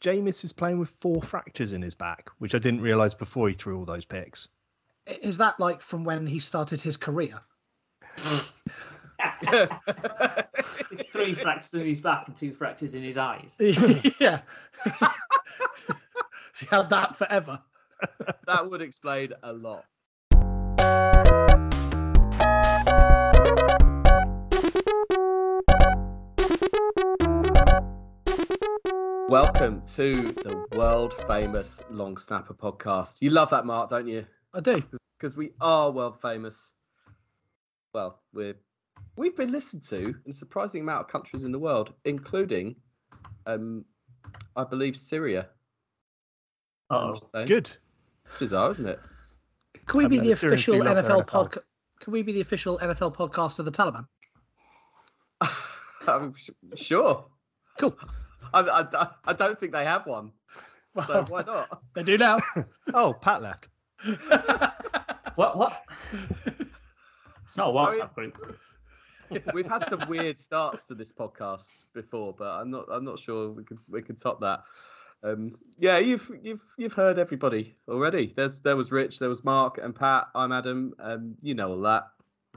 Jameis is playing with four fractures in his back, which I didn't realise before he threw all those picks. Is that like from when he started his career? Three fractures in his back and two fractures in his eyes. yeah. he had that forever. that would explain a lot. Welcome to the world famous Long Snapper podcast. You love that, Mark, don't you? I do. Because we are world famous. Well, we're we've been listened to in a surprising amount of countries in the world, including, um, I believe, Syria. Oh, good. Bizarre, isn't it? Can we I be mean, the official NFL NFL. podcast? Can we be the official NFL podcast of the Taliban? Sh- sure. Cool. I, I, I don't think they have one, so why not? they do now. Oh, Pat left. what? What? It's not a I mean- WhatsApp group. We've had some weird starts to this podcast before, but I'm not I'm not sure we could we could top that. Um, yeah, you've you've you've heard everybody already. There's there was Rich, there was Mark and Pat. I'm Adam. Um, you know all that.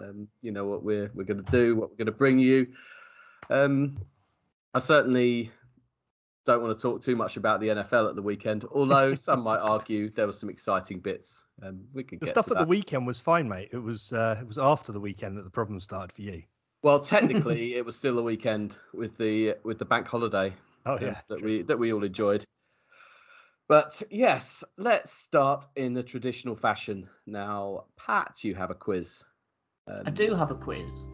Um, you know what we're we're going to do, what we're going to bring you. Um, I certainly don't want to talk too much about the NFL at the weekend, although some might argue there were some exciting bits. Um, we could The get stuff to at the weekend was fine, mate. It was uh, it was after the weekend that the problem started for you. Well, technically, it was still a weekend with the with the bank holiday. Oh um, yeah, that true. we that we all enjoyed. But yes, let's start in the traditional fashion. Now, Pat, you have a quiz. Um, I do have a quiz.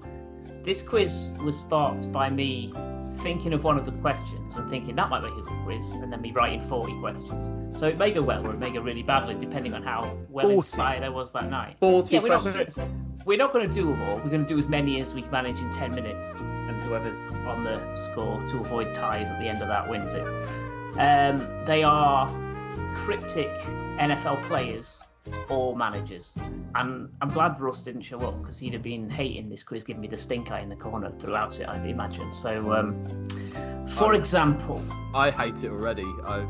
This quiz was sparked by me thinking of one of the questions and thinking that might make a good quiz, and then me writing 40 questions. So it may go well or it may go really badly, depending on how well 40? inspired I was that night. Forty Yeah, we're not, questions. gonna, we're not going to do them all. We're going to do as many as we can manage in 10 minutes, and whoever's on the score to avoid ties at the end of that win too. Um, they are cryptic NFL players or managers. And I'm glad Russ didn't show up because he'd have been hating this quiz, giving me the stink eye in the corner throughout it, I'd imagine. So, um, for I- example, I hate it already. I,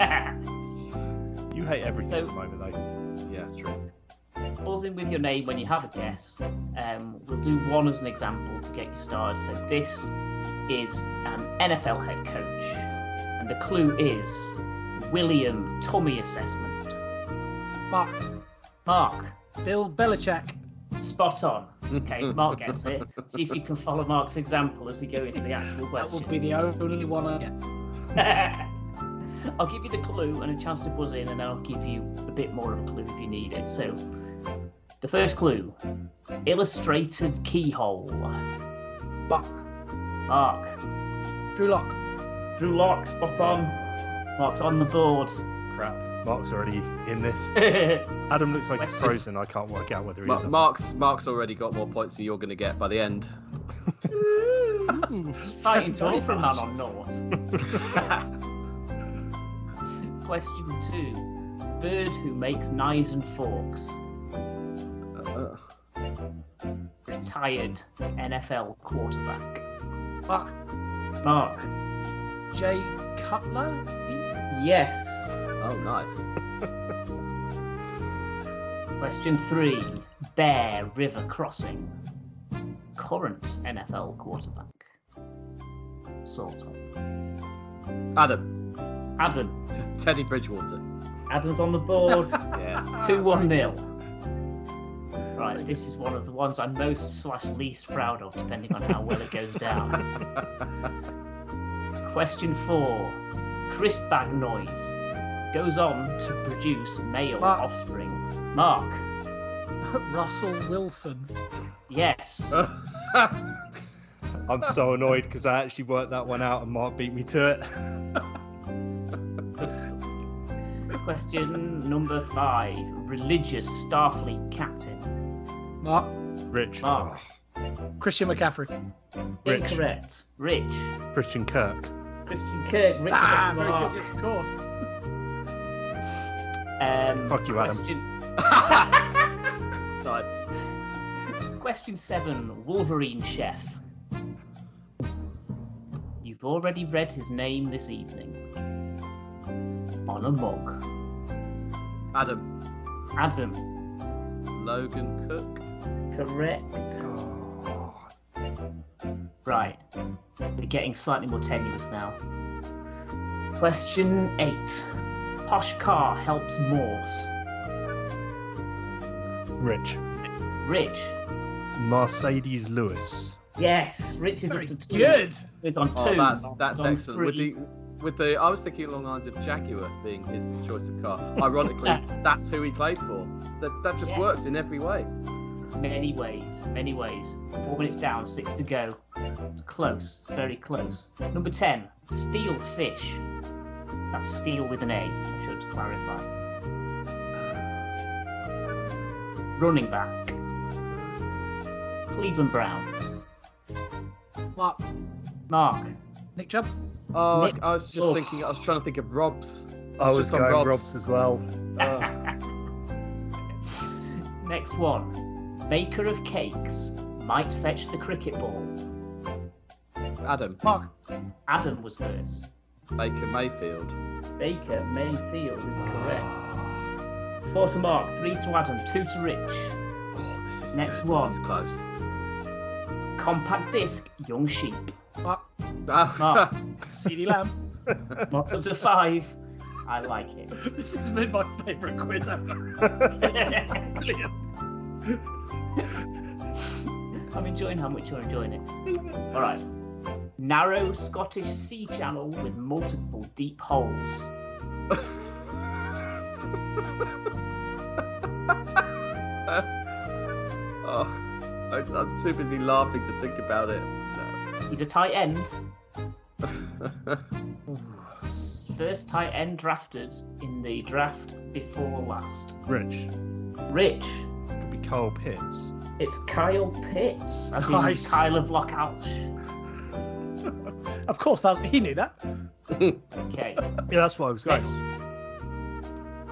I you hate everything So- at the moment, though. yeah, it's true. buzz in with your name when you have a guess. Um, we'll do one as an example to get you started. So this is an NFL head coach, and the clue is William Tummy Assessment. Mark, Mark, Bill Belichick. spot on. Okay, Mark gets it. See if you can follow Mark's example as we go into the actual question. That would be the only one I get. I'll give you the clue and a chance to buzz in, and then I'll give you a bit more of a clue if you need it. So, the first clue illustrated keyhole. Mark, Mark. Drew Lock. Drew Lock, spot on. Mark's on the board. Crap. Mark's already in this. Adam looks like he's frozen. I can't work out whether he's. Ma- Mark's Mark's already got more points than you're going to get by the end. Fighting to offer a man on naught. Question two. Bird who makes knives and forks. Uh, Retired NFL quarterback. Mark, Mark. Jay Cutler. Yes. Oh, nice. Question three. Bear River Crossing. Current NFL quarterback. Sort of. Adam, Adam. Teddy Bridgewater. Adam's on the board. Yes. 2 1 0. Right, this is one of the ones I'm most slash least proud of, depending on how well it goes down. Question four Chris Bag Noise goes on to produce male Mark. offspring. Mark, Russell Wilson. yes. I'm so annoyed because I actually worked that one out and Mark beat me to it. Question number five Religious Starfleet captain. Mark, Rich. Mark. Christian McCaffrey. Rich. Incorrect. Rich. Oh, Christian Kirk. Christian Kirk. Rich Ah, Mark. good, of course. Um, Fuck you, Adam. question, nice. Question seven Wolverine Chef. You've already read his name this evening. on a mug? Adam. Adam, Logan Cooke. correct. Right. We're getting slightly more tenuous now. Question eight. Posh car helps Morse. Rich. Rich. Marcedes Lewis. Yes, Rich is Very up to two. good. It's on Oh, two. that's that's on excellent. With the with the, I was thinking along the lines of Jaguar being his choice of car. Ironically, that's who he played for. That that just Yes. works in every way. Many ways, many ways. Four minutes down, six to go. It's close, it's very close. Number 10, steel fish. That's steel with an A, I should clarify. Running back. Cleveland Browns. Mark. Mark. Nick Chubb. Oh, Nick- I was just Oh. thinking. I was trying to think of Rob's. I was just on going Rob's. Robs as well. Uh, Next one. Baker of cakes might fetch the cricket ball. Adam Mark. Adam was first. Baker Mayfield. Baker Mayfield is correct. Four to Mark, three to Adam, two to Rich. Oh, this is Next good. one. This is close. Compact disc, young sheep. Mark. Ah, CeeDee Lamb. Mark's up to five. I like it. this has been my favourite quiz ever. Brilliant. I'm enjoying how much you're enjoying it. All right. Narrow Scottish sea channel with multiple deep holes. oh, I, I'm too busy laughing to think about it. He's a tight end. First tight end drafted in the draft before last. Rich. Rich. Could be Kyle Pitts. It's Kyle Pitts, as Nice. in Kyle of Lochalsh. Of course, that, he knew that. Okay. Yeah, that's what I was going. Next.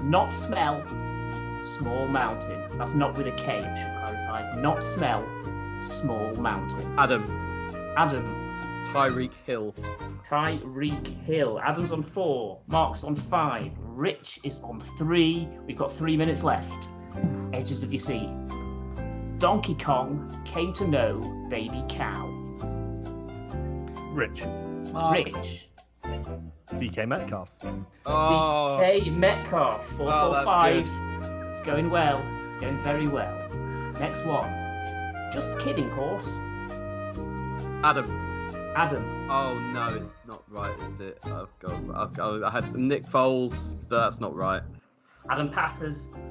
Not smell, small mountain. That's not with a K, I should clarify. Not smell, small mountain. Adam Adam, Tyreek Hill. Tyreek Hill. Adam's on four, Mark's on five, Rich is on three. We've got three minutes left. Edges of your seat. Donkey Kong came to know Baby Cow. Rich. Mark. Rich, DK Metcalf. Oh, DK Metcalf, four, Oh, four, that's five. It's going well. It's going very well. Next one. Just kidding, horse. Adam. Adam. Oh no, it's not right, is it? Oh god, I've got, I had Nick Foles. but That's not right. Adam passes.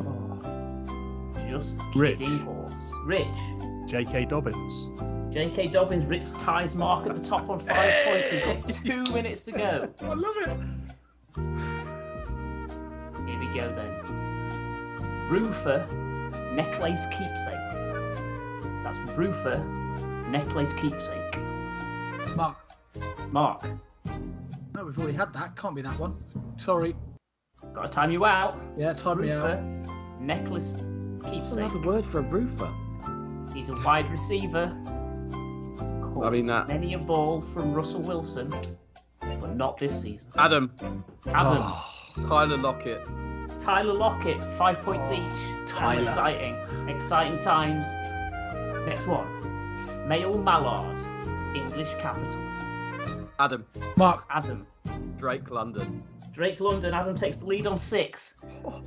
Oh, just Rich. kidding, horse. Rich. J.K. Dobbins. J.K. Dobbins. Rich ties Mark at the top on five points. We've got two minutes to go. I love it. Here we go then. Roofer, necklace keepsake. That's Roofer, necklace keepsake. Mark. Mark, No, we've already had that. Can't be that one. Sorry. got to time you out. Yeah, time me out. Necklace What's keepsake. another word for a roofer? He's a wide receiver. Caught I mean that- many a ball from Russell Wilson, but not this season. Adam Adam, Oh, Tyler Lockett. Tyler Lockett, five points Oh, each. Tyler. Exciting, exciting times. Next one, Mail Mallard, English capital. Adam Mark. Adam, Drake London. Drake London. Adam takes the lead on six. Oh.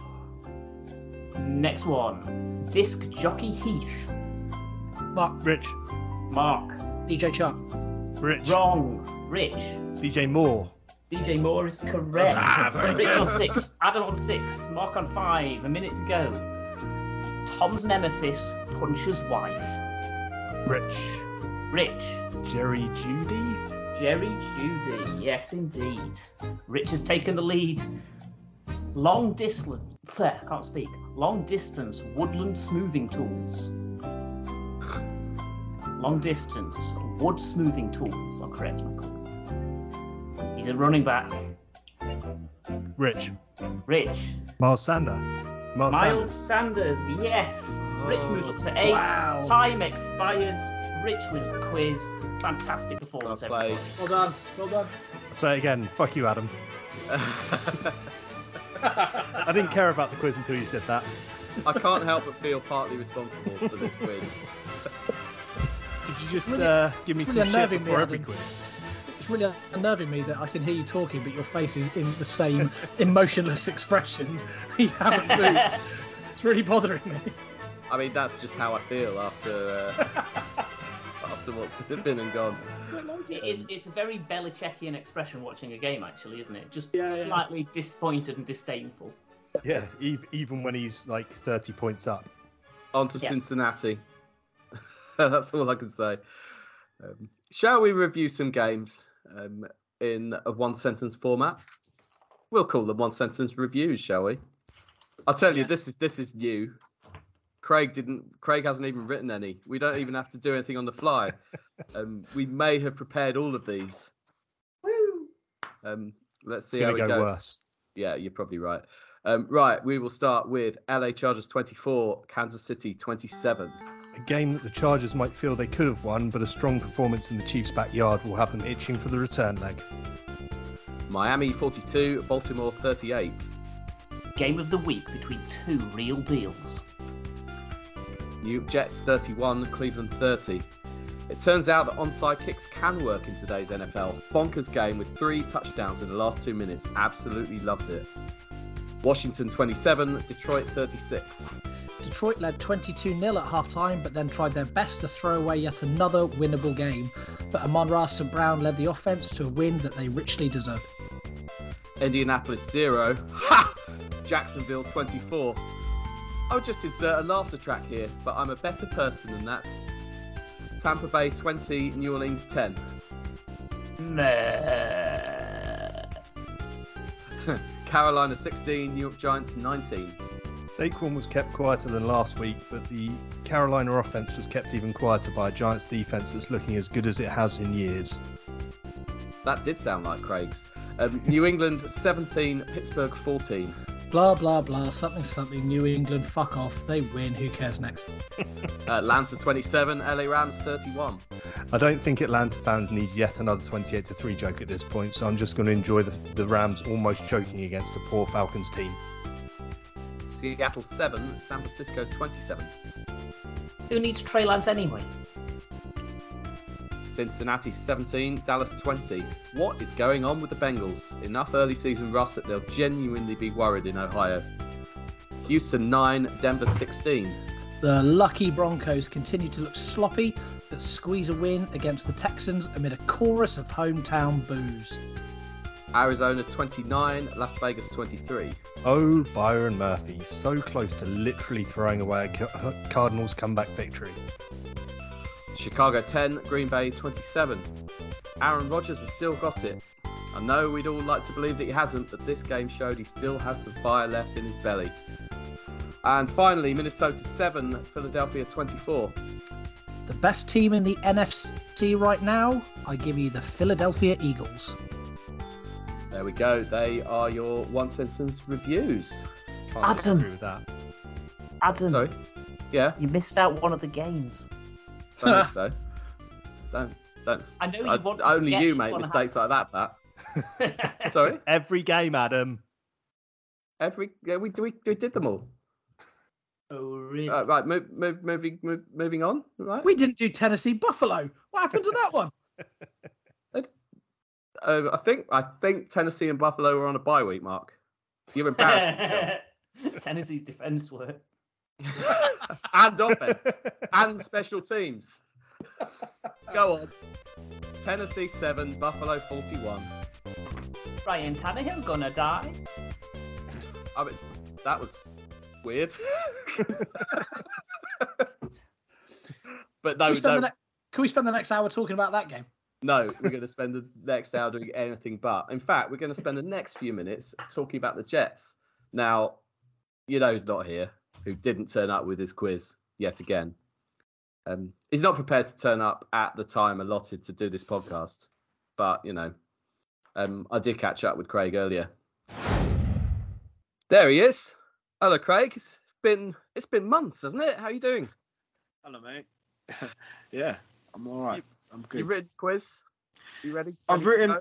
Next one, Disc Jockey Heath. Mark. Rich. Mark, DJ Chuck. Rich. wrong. Rich, DJ Moore. DJ Moore is correct. Ah, Rich on six, Adam on six, Mark on five, a minute to go. Tom's nemesis, Puncher's wife. Rich. Rich, Jerry Jeudy. Jerry Jeudy, yes indeed. Rich has taken the lead. Long distance, I can't speak. Long distance woodland smoothing tools. Long distance wood smoothing tools are correct, Michael. He's a running back. Rich. Rich, Miles Sander. Miles, Miles Sanders. Sanders, yes. Rich moves up to eight. Oh, wow. Time expires. Rich wins the quiz. Fantastic performance, played. everybody. Well done. Well done. Say it again. Fuck you, Adam. I didn't care about the quiz until you said that. I can't help but feel partly responsible for this quiz. Could you just Really- uh, give me it's some really shit unnerving me, before every Adam. quiz? It's really unnerving me that I can hear you talking, but your face is in the same emotionless expression. You haven't moved. It's really bothering me. I mean, that's just how I feel after uh, after what's been and gone. It is, it's a very Belichickian expression watching a game, actually, isn't it? Just Yeah, yeah. slightly disappointed and disdainful. Yeah, e- even when he's like 30 points up. On to Yeah. Cincinnati. That's all I can say. Um, shall we review some games um, in a one sentence format? We'll call them one sentence reviews, shall we? I'll tell you, this is this is new. Craig didn't. Craig hasn't even written any. We don't even have to do anything on the fly. Um, we may have prepared all of these. Woo! Um, let's see It's how we go go. worse. Yeah, you're probably right. Um, right, we will start with LA Chargers 24, Kansas City 27. A game that the Chargers might feel they could have won, but a strong performance in the Chiefs' backyard will have them itching for the return leg. Miami 42, Baltimore 38. Game of the week between two real deals. New York Jets 31, Cleveland 30. It turns out that onside kicks can work in today's NFL. Bonkers game with three touchdowns in the last two minutes. Absolutely loved it. Washington 27, Detroit 36. Detroit led 22 0 at halftime, but then tried their best to throw away yet another winnable game. But Amon Ra St. Brown led the offense to a win that they richly deserved. Indianapolis 0. Ha! Jacksonville 24. I'll just insert a laughter track here, but I'm a better person than that. Tampa Bay 20, New Orleans 10. Meh. Carolina 16, New York Giants 19. Saquon was kept quieter than last week, but the Carolina offense was kept even quieter by a Giants defense that's looking as good as it has in years. That did sound like Craig's. Um, New England 17, Pittsburgh 14. Blah blah blah, something something, New England, fuck off, they win, who cares next? Uh, Atlanta 27, LA Rams 31. I don't think Atlanta fans need yet another 28 to 3 joke at this point, so I'm just going to enjoy the, the Rams almost choking against the poor Falcons team. Seattle 7, San Francisco 27. Who needs Trey Lance anyway? Cincinnati 17, Dallas 20. What is going on with the Bengals? Enough early season rust that they'll genuinely be worried in Ohio. Houston 9, Denver 16. The lucky Broncos continue to look sloppy, but squeeze a win against the Texans amid a chorus of hometown boos. Arizona 29, Las Vegas 23. Oh, Byron Murphy, so close to literally throwing away a Cardinals comeback victory. Chicago 10, Green Bay 27. Aaron Rodgers has still got it. I know we'd all like to believe that he hasn't, but this game showed he still has some fire left in his belly. And finally, Minnesota 7, Philadelphia 24. The best team in the NFC right now, I give you the Philadelphia Eagles. There we go. They are your one sentence reviews. Can't Adam. disagree with that. Adam, Sorry? Yeah, you missed out one of the games. Don't think so. Don't, don't. I know you I- want to only you this make one mistakes like that, Pat. Sorry? Every game, Adam. Every yeah, we, we, we did them all. oh, really? Uh, right, move, move, moving, move, moving on. Right. We didn't do Tennessee Buffalo. What happened to that one? Uh, I think I think Tennessee and Buffalo were on a bye week, Mark. You're embarrassing yourself. Tennessee's defense work. And offense and special teams. Go on. Tennessee seven, Buffalo forty-one. Ryan Tannehill gonna die. I mean, that was weird. but no, Can we, spend no, the ne- can we spend the next hour talking about that game? no. We're going to spend the next hour doing anything but. In fact, we're going to spend the next few minutes talking about the Jets. Now, you know who's not here, who didn't turn up with his quiz yet again. Um, he's not prepared to turn up at the time allotted to do this podcast, but you know, um, I did catch up with Craig earlier. There he is. Hello, Craig. It's been it's been months, hasn't it? How are you doing? Hello, mate. yeah, I'm all right. I'm good. You written quiz? You ready? I've Ready written.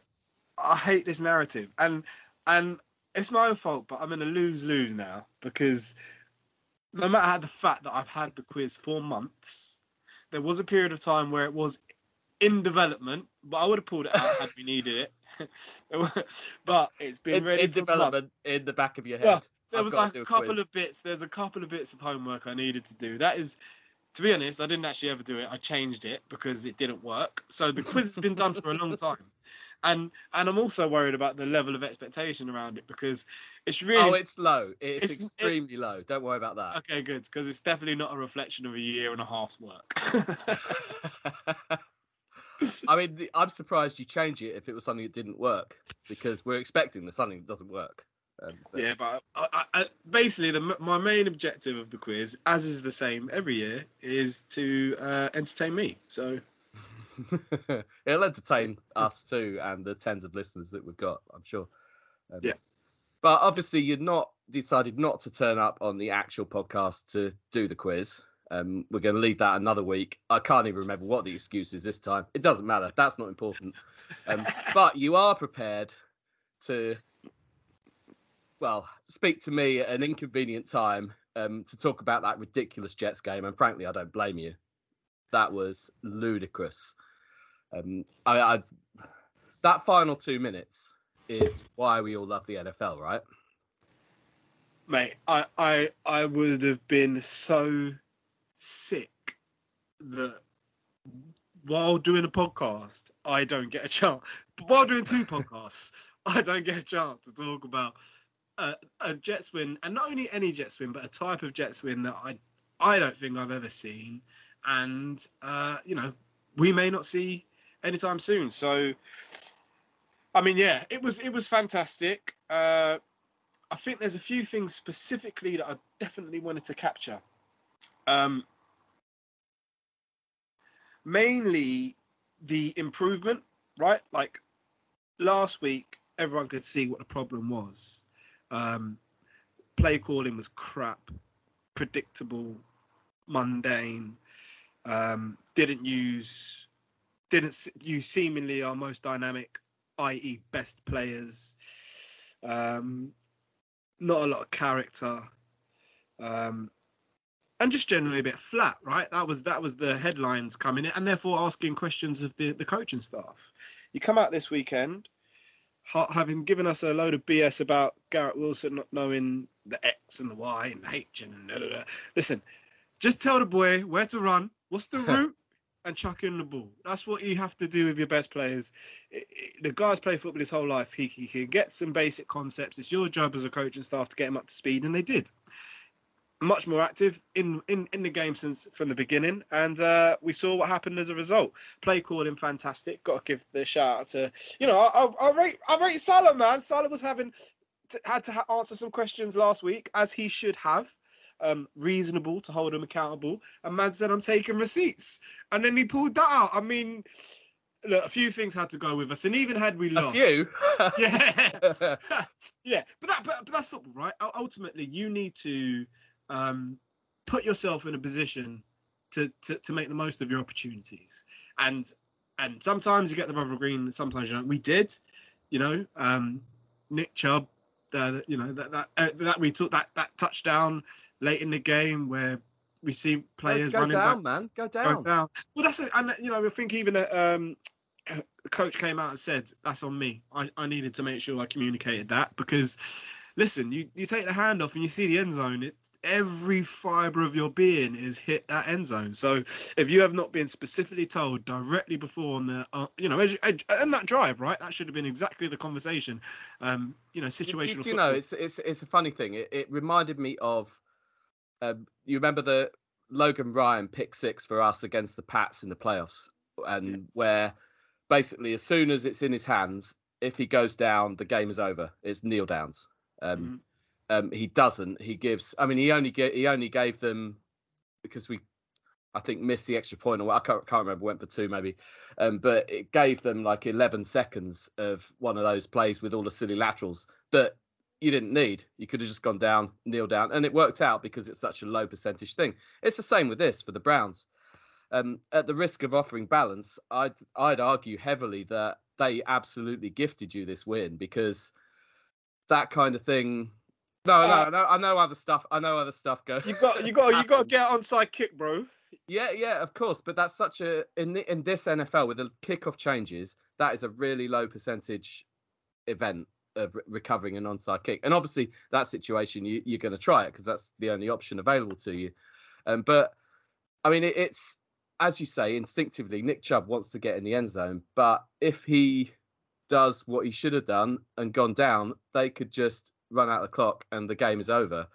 I hate this narrative, and and it's my own fault, but I'm in a lose lose now because no matter how the fact that I've had the quiz for months, there was a period of time where it was in development, but I would have pulled it out had we needed it. but it's been in, ready in development in the back of your head. Yeah, There I've was like a couple of bits. There's a couple of bits of homework I needed to do. That is, to be honest, I didn't actually ever do it. I changed it because it didn't work. So the quiz has been done for a long time, and and I'm also worried about the level of expectation around it because it's really Oh, it's low. It's, It's- it- extremely low. Don't worry about that. okay. Good because it's definitely not a reflection of a year and a half's work. I mean, the, I'm surprised you change it if it was something that didn't work because we're expecting that something that doesn't work. Um, but- yeah, but I, I, I, basically, the my main objective of the quiz, as is the same every year, is to uh, entertain me. So It'll entertain us too and the tens of listeners that we've got, I'm sure. Um, Yeah. But obviously, you've not decided not to turn up on the actual podcast to do the quiz. Um, we're going to leave that another week. I can't even remember what the excuse is this time. It doesn't matter. That's not important. Um, but you are prepared to, well, speak to me at an inconvenient time um, to talk about that ridiculous Jets game. And frankly, I don't blame you. That was ludicrous. Um, I, I that final two minutes is why we all love the NFL, right? mate, I, I I would have been so sick that while doing a podcast, I don't get a chance. But while doing two podcasts, I don't get a chance to talk about a, a Jets win, and not only any Jets win, but a type of Jets win that I I don't think I've ever seen, and uh, you know we may not see anytime soon. So, I mean, yeah, it was it was fantastic. Uh, I think there's a few things specifically that I definitely wanted to capture. Um, mainly the improvement, right? Like last week, everyone could see what the problem was. Um, play calling was crap, predictable, mundane. Um, didn't use, didn't you seemingly our most dynamic, i.e., best players. Um, not a lot of character, um, and just generally a bit flat. Right? That was that was the headlines coming in, and therefore asking questions of the the coaching staff. You come out this weekend, having given us a load of BS about Garrett Wilson not knowing the X and the Y and the H and da, da, da. listen, just tell the boy where to run, what's the route, and chuck in the ball. That's what you have to do with your best players. The guy's played football his whole life. He, he can get some basic concepts. It's your job as a coach and staff to get him up to speed, and they did. Much more active in in, in the game since from the beginning, and uh, we saw what happened as a result. Play calling fantastic. Got to give the shout out to you know I, I, I rate I rate Saleh man. Saleh was having to, had to ha- answer some questions last week as he should have. Um, reasonable to hold him accountable, and man said I'm taking receipts, and then he pulled that out. I mean, look, a few things had to go with us, and even had we A lost, few. yeah, yeah. But that, but, but that's football, right? Ultimately, you need to um, put yourself in a position to, to to make the most of your opportunities, and and sometimes you get the rubber green, sometimes you don't. We did, you know. Um, Nick Chubb, uh, you know that that uh, that we took that that touchdown late in the game where we see players go running down, backs man. Go go down. down. Well, that's it. And you know, I think even uh, um, the coach came out and said that's on me. I, I needed to make sure I communicated that because, listen, you, you take the hand off and you see the end zone. It every fiber of your being is hit that end zone. So if you have not been specifically told directly before on the, uh, you know, and that drive, right, that should have been exactly the conversation. Um, you know, situational. do you know, it's it's it's a funny thing. It, it reminded me of. Um, you remember the Logan Ryan pick six for us against the Pats in the playoffs, and where basically as soon as it's in his hands, if he goes down, the game is over. It's kneel downs. Um, Mhm. Um, he doesn't. He gives. I mean, he only get he only gave them because we, I think, missed the extra point. Or I can't, can't remember. Went for two maybe, um, but it gave them like eleven seconds of one of those plays with all the silly laterals that you didn't need. You could have just gone down, kneel down, and it worked out because it's such a low percentage thing. It's the same with this for the Browns. Um, at the risk of offering balance, I'd I'd argue heavily that they absolutely gifted you this win because that kind of thing. No, no, Uh, no, I know other stuff. I know other stuff goes. You got you got you got to happens. get onside kick, bro. Yeah, yeah, of course, but that's such a in the, in this NFL with the kickoff changes, that is a really low percentage event of re- recovering an onside kick. And obviously, that situation you, you're going to try it because that's the only option available to you. Um, but I mean, it, it's as you say, instinctively, Nick Chubb wants to get in the end zone, but if he does what he should have done and gone down, they could just run out of the clock and the game is over.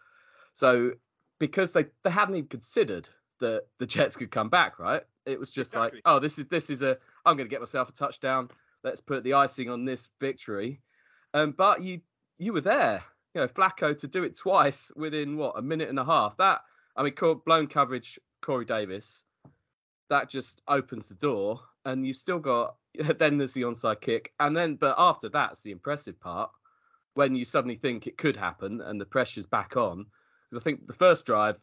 So because they they hadn't even considered that the Jets could come back, right? It was just Exactly. like, oh, this is this is a I'm going to get myself a touchdown. Let's put the icing on this victory. Um, but you you were there, you know, Flacco to do it twice within what a minute and a half. That I mean, blown coverage, Corey Davis. That just opens the door, and you still got. Then there's the onside kick, and then but after that's the impressive part when you suddenly think it could happen and the pressure's back on. Because I think the first drive,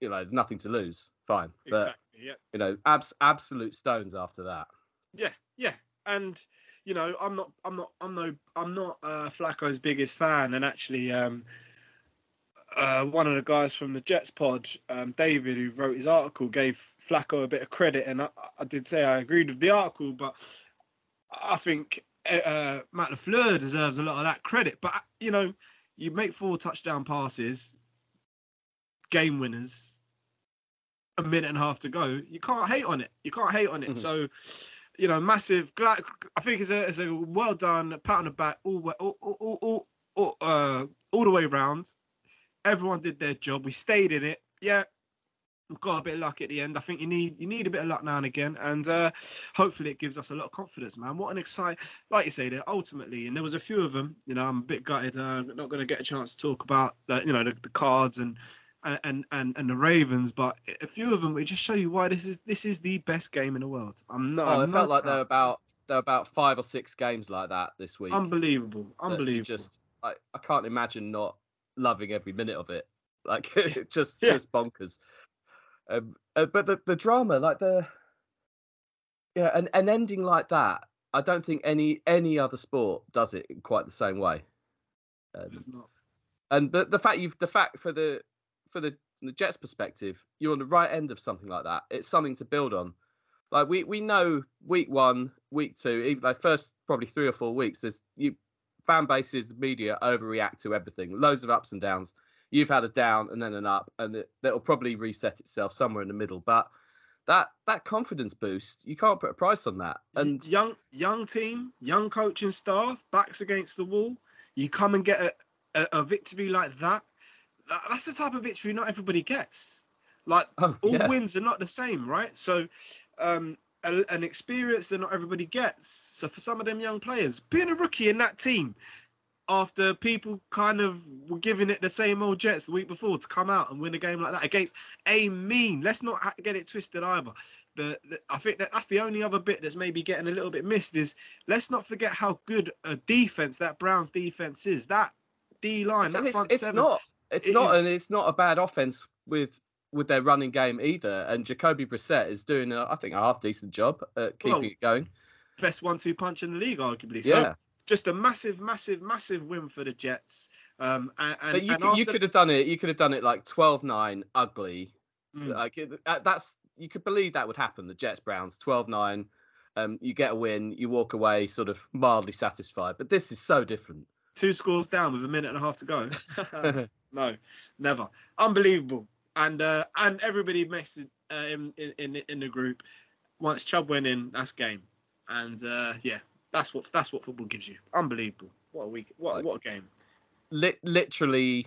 you know, nothing to lose, fine. But Exactly. Yeah. you know, abs- absolute stones after that. Yeah. Yeah. And you know, I'm not. I'm not. I'm no. I'm not uh, Flacco's biggest fan. And actually, um, uh, one of the guys from the Jets pod, um, David, who wrote his article, gave Flacco a bit of credit, and I, I did say I agreed with the article, but I think uh, Matt Lafleur deserves a lot of that credit. But you know, you make four touchdown passes, game winners, a minute and a half to go. You can't hate on it. You can't hate on it. Mhm. So, you know, massive. Glad, I think it's a it's a well done pat on the back all all all all, all, all, uh, all the way round. Everyone did their job. We stayed in it. Yeah. We Got a bit of luck at the end. I think you need you need a bit of luck now and again, and uh, hopefully it gives us a lot of confidence, man. What an exciting, like you say, there ultimately, and there was a few of them. You know, I'm a bit gutted. Uh, I'm not going to get a chance to talk about, uh, you know, the, the cards and and and and the Ravens, but a few of them it just show you why this is this is the best game in the world. I'm not. Oh, I'm it felt like there were about there were about five or six games like that this week. unbelievable, unbelievable. Just I, I can't imagine not loving every minute of it. Like just Yeah. just bonkers. Um, uh, but the the drama, like the yeah, an an ending like that, I don't think any any other sport does it in quite the same way. Um, and the the fact you've the fact for the for the the Jets perspective, you're on the right end of something like that. It's something to build on. Like we we know week one, week two, even like first probably three or four weeks, there's you fan bases, media overreact to everything. Loads of ups and downs. You've had a down and then an up, and it, that'll probably reset itself somewhere in the middle. But that that confidence boost, you can't put a price on that. And young young team, young coaching staff, backs against the wall. You come and get a, a, a victory like that. That- That's the type of victory not everybody gets. Like oh, all yeah. wins are not the same, right? So, um, a, an experience that not everybody gets. So for some of them young players, being a rookie in that team, after people kind of were giving it the same old Jets the week before to come out and win a game like that against a mean. Let's not get it twisted either. The, the I think that that's the only other bit that's maybe getting a little bit missed is let's not forget how good a defense that Browns defense is. That D line, And that it's, front it's seven. not. It's It not, is- and it's not a bad offense with with their running game either. And Jacoby Brissett is doing, a, I think, a half decent job at keeping Well, it going. best one-two punch in the league, arguably. So Yeah, just a massive, massive, massive win for the Jets. Um, and, and, but you and could, you could have done it. You could have done it like 12-9, ugly. Mm, Like it- that's you could believe that would happen. The Jets Browns 12-9. Um, you get a win, you walk away sort of mildly satisfied. But this is so different. two scores down with a minute and a half to go. no, never. Unbelievable. And uh, and everybody it uh, in, in in the group. Once Chubb went in, that's game. And uh, yeah, that's what that's what football gives you. Unbelievable. What a week. What what a game. Lit literally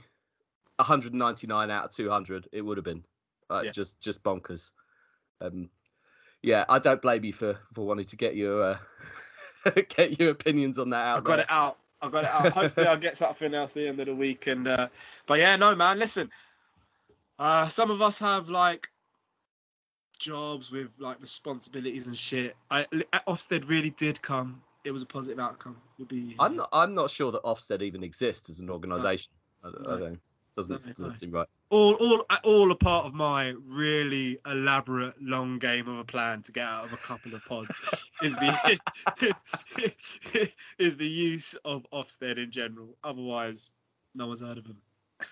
199 out of 200. It would have been like Yeah. just just bonkers. Um, yeah, I don't blame you for for wanting to get your uh, get your opinions on that out. I got it out. I got it out. Hopefully, I'll get something else at the end of the week. And uh, but yeah, no, man. Listen, uh, some of us have like jobs with like responsibilities and shit. I Ofsted really did come. It was a positive outcome. You'll be. I'm not. I'm not sure that Ofsted even exists as an organisation. I, don't- I don't. Doesn't No, doesn't no. seem right. all all all a part of my really elaborate long game of a plan to get out of a couple of pods is the is the use of Ofsted in general. Otherwise, no one's heard of them.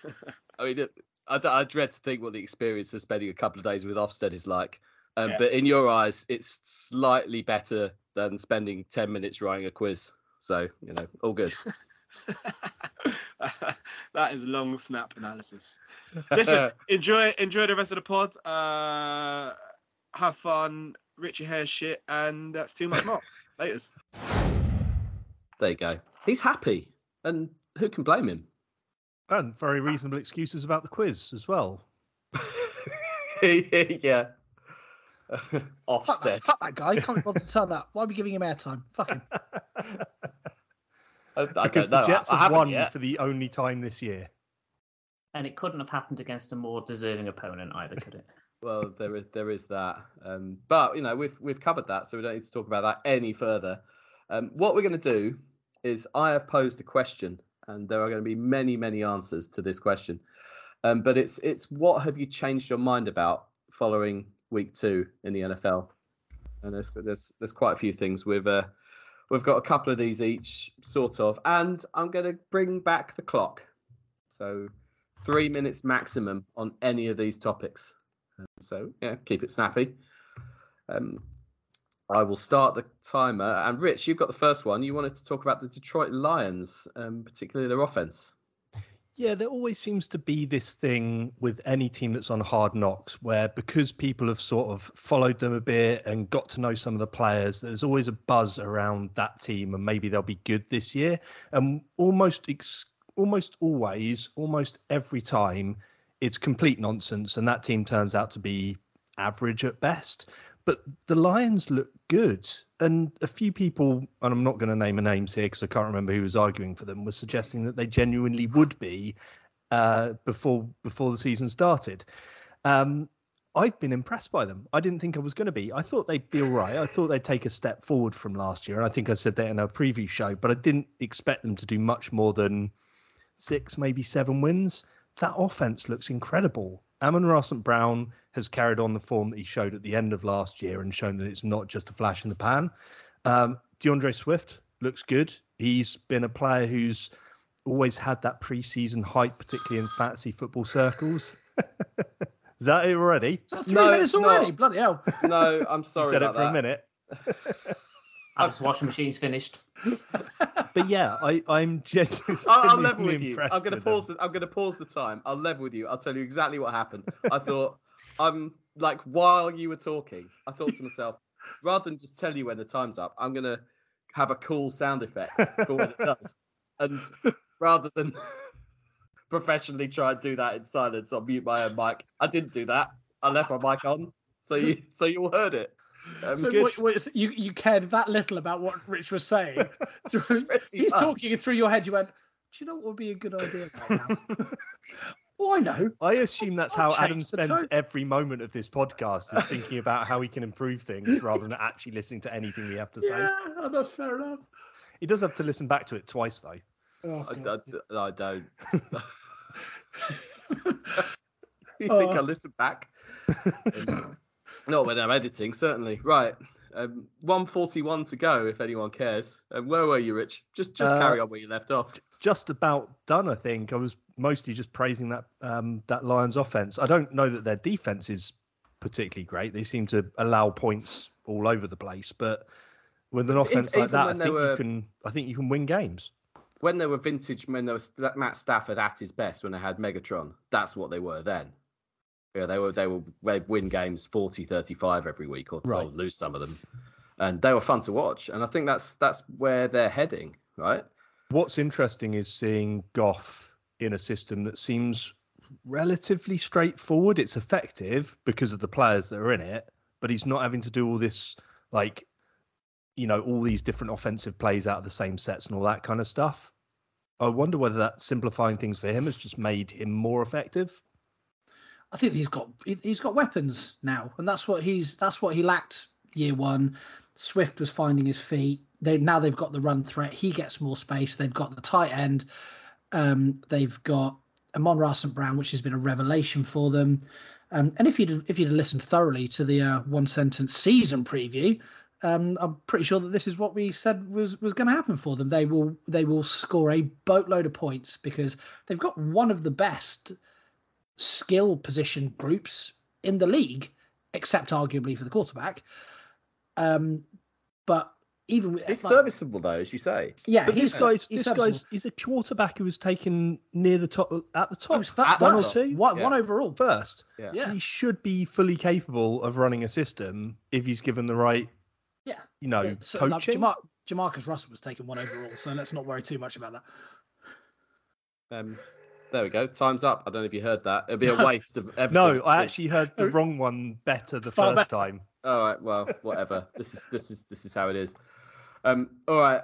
I mean, I, I, d- I dread to think what the experience of spending a couple of days with Ofsted is like. Um, Yeah. But in your eyes, it's slightly better than spending ten minutes writing a quiz. So you know, all good. that is long snap analysis. Listen, enjoy enjoy the rest of the pod. Uh, have fun. Richie hair shit, and that's too much more. Laters. there you go. He's happy, and who can blame him? And very reasonable excuses about the quiz as well. yeah. Fuck that, fuck that guy. He can't bother to turn up. Why are we giving him airtime? Fuck him. I, I because the Jets I, I have haven't won yet. for the only time this year. And it couldn't have happened against a more deserving opponent either, could it? Well, there is there is that, um, but you know we've we've covered that, so we don't need to talk about that any further. Um, what we're going to do is I have posed a question, and there are going to be many many answers to this question. Um, but it's it's what have you changed your mind about following week two in the NFL? And there's there's there's quite a few things. We've uh, we've got a couple of these each, sort of, and I'm going to bring back the clock. So three minutes maximum on any of these topics. Um, So yeah, keep it snappy. Um, I will start the timer. And Rich, you've got the first one. You wanted to talk about the Detroit Lions, um, particularly their offense. Yeah, there always seems to be this thing with any team that's on hard knocks where because people have sort of followed them a bit and got to know some of the players, there's always a buzz around that team and maybe they'll be good this year. And almost ex- almost always, almost every time, it's complete nonsense and that team turns out to be average at best. But the Lions look good. And a few people, and I'm not going to name a names here because I can't remember who was arguing for them, was suggesting that they genuinely would be uh, before before the season started. Um, I've been impressed by them. I didn't think I was going to be. I thought they'd be all right. I thought they'd take a step forward from last year. And I think I said that in our preview show, but I didn't expect them to do much more than six, maybe seven wins. That offense looks incredible. Amon-Ra St. Brown has carried on the form that he showed at the end of last year and shown that it's not just a flash in the pan. Um, DeAndre Swift looks good. He's been a player who's always had that preseason hype, particularly in fantasy football circles. Is that it already? Is that three No, minutes already? not. Bloody hell. No, I'm You sorry said it for that. a minute. As the washing machine's finished. But yeah, I, I'm genuinely I'll, I'll level with you. I'm going to pause. The, I'm going to pause the time. I'll level with you. I'll tell you exactly what happened. I thought I'm like while you were talking, I thought to myself, rather than just tell you when the time's up, I'm going to have a cool sound effect for what it does, and rather than professionally try and do that in silence or mute my own mic, I didn't do that. I left my mic on, so you so you all heard it. Um, So what, what, so you, you cared that little about what Rich was saying. Through, he's much. talking through your head. You went, do you know what would be a good idea right now? oh, I know. I assume that's I'll how Adam spends tone. every moment of this podcast is thinking about how he can improve things rather than actually listening to anything we have to say. Yeah, oh, that's fair enough. He does have to listen back to it twice though. Oh, I, I, I don't. you think I listen back? Not when I'm editing, certainly. Right. Um, 141 to go, if anyone cares. Um, where were you, Rich? Just just Uh, carry on where you left off. Just about done, I think. I was mostly just praising that um, that Lions offense. I don't know that their defense is particularly great. They seem to allow points all over the place, but with an offense like that, I think were- you can. I think you can win games. When they were vintage, when there was Matt Stafford at his best, when they had Megatron, that's what they were then. Yeah, they were they were they'd win games 40, 35 every week, or, or Right. lose some of them, and they were fun to watch. And I think that's that's where they're heading, right? What's interesting is seeing Goff in a system that seems relatively straightforward. It's effective because of the players that are in it, but he's not having to do all this, like, you know, all these different offensive plays out of the same sets and all that kind of stuff. I wonder whether that simplifying things for him has just made him more effective. I think he's got he- he's got weapons now, and that's what he's that's what he lacked year one. Swift was finding his feet. They now they've got the run threat. He gets more space. They've got the tight end. Um, they've got Amon-Ra St. Brown, which has been a revelation for them. Um, and if you'd if you'd listened thoroughly to the uh, one sentence season preview, um, I'm pretty sure that this is what we said was was going to happen for them. They will they will score a boatload of points because they've got one of the best skill position groups in the league, except arguably for the quarterback. Um, but even with He's like- serviceable though, as you say. yeah, But he's, this guy's he's this serviceable. guy's he's a quarterback who was taken near the top at the top was fir- At the one or top. two one, Yeah. one overall. first. Yeah. Yeah. He should be fully capable of running a system if he's given the right, Yeah. you know, Yeah, so, like, coaching. Jamar- Jamarcus Russell was taken one overall, so let's not worry too much about that. Um, there we go. Time's up. I don't know if you heard that. It'd be a waste of everything. no, I actually heard the wrong one better the Far first better. time. All right. Well, whatever. this is this is this is how it is. Um. All right.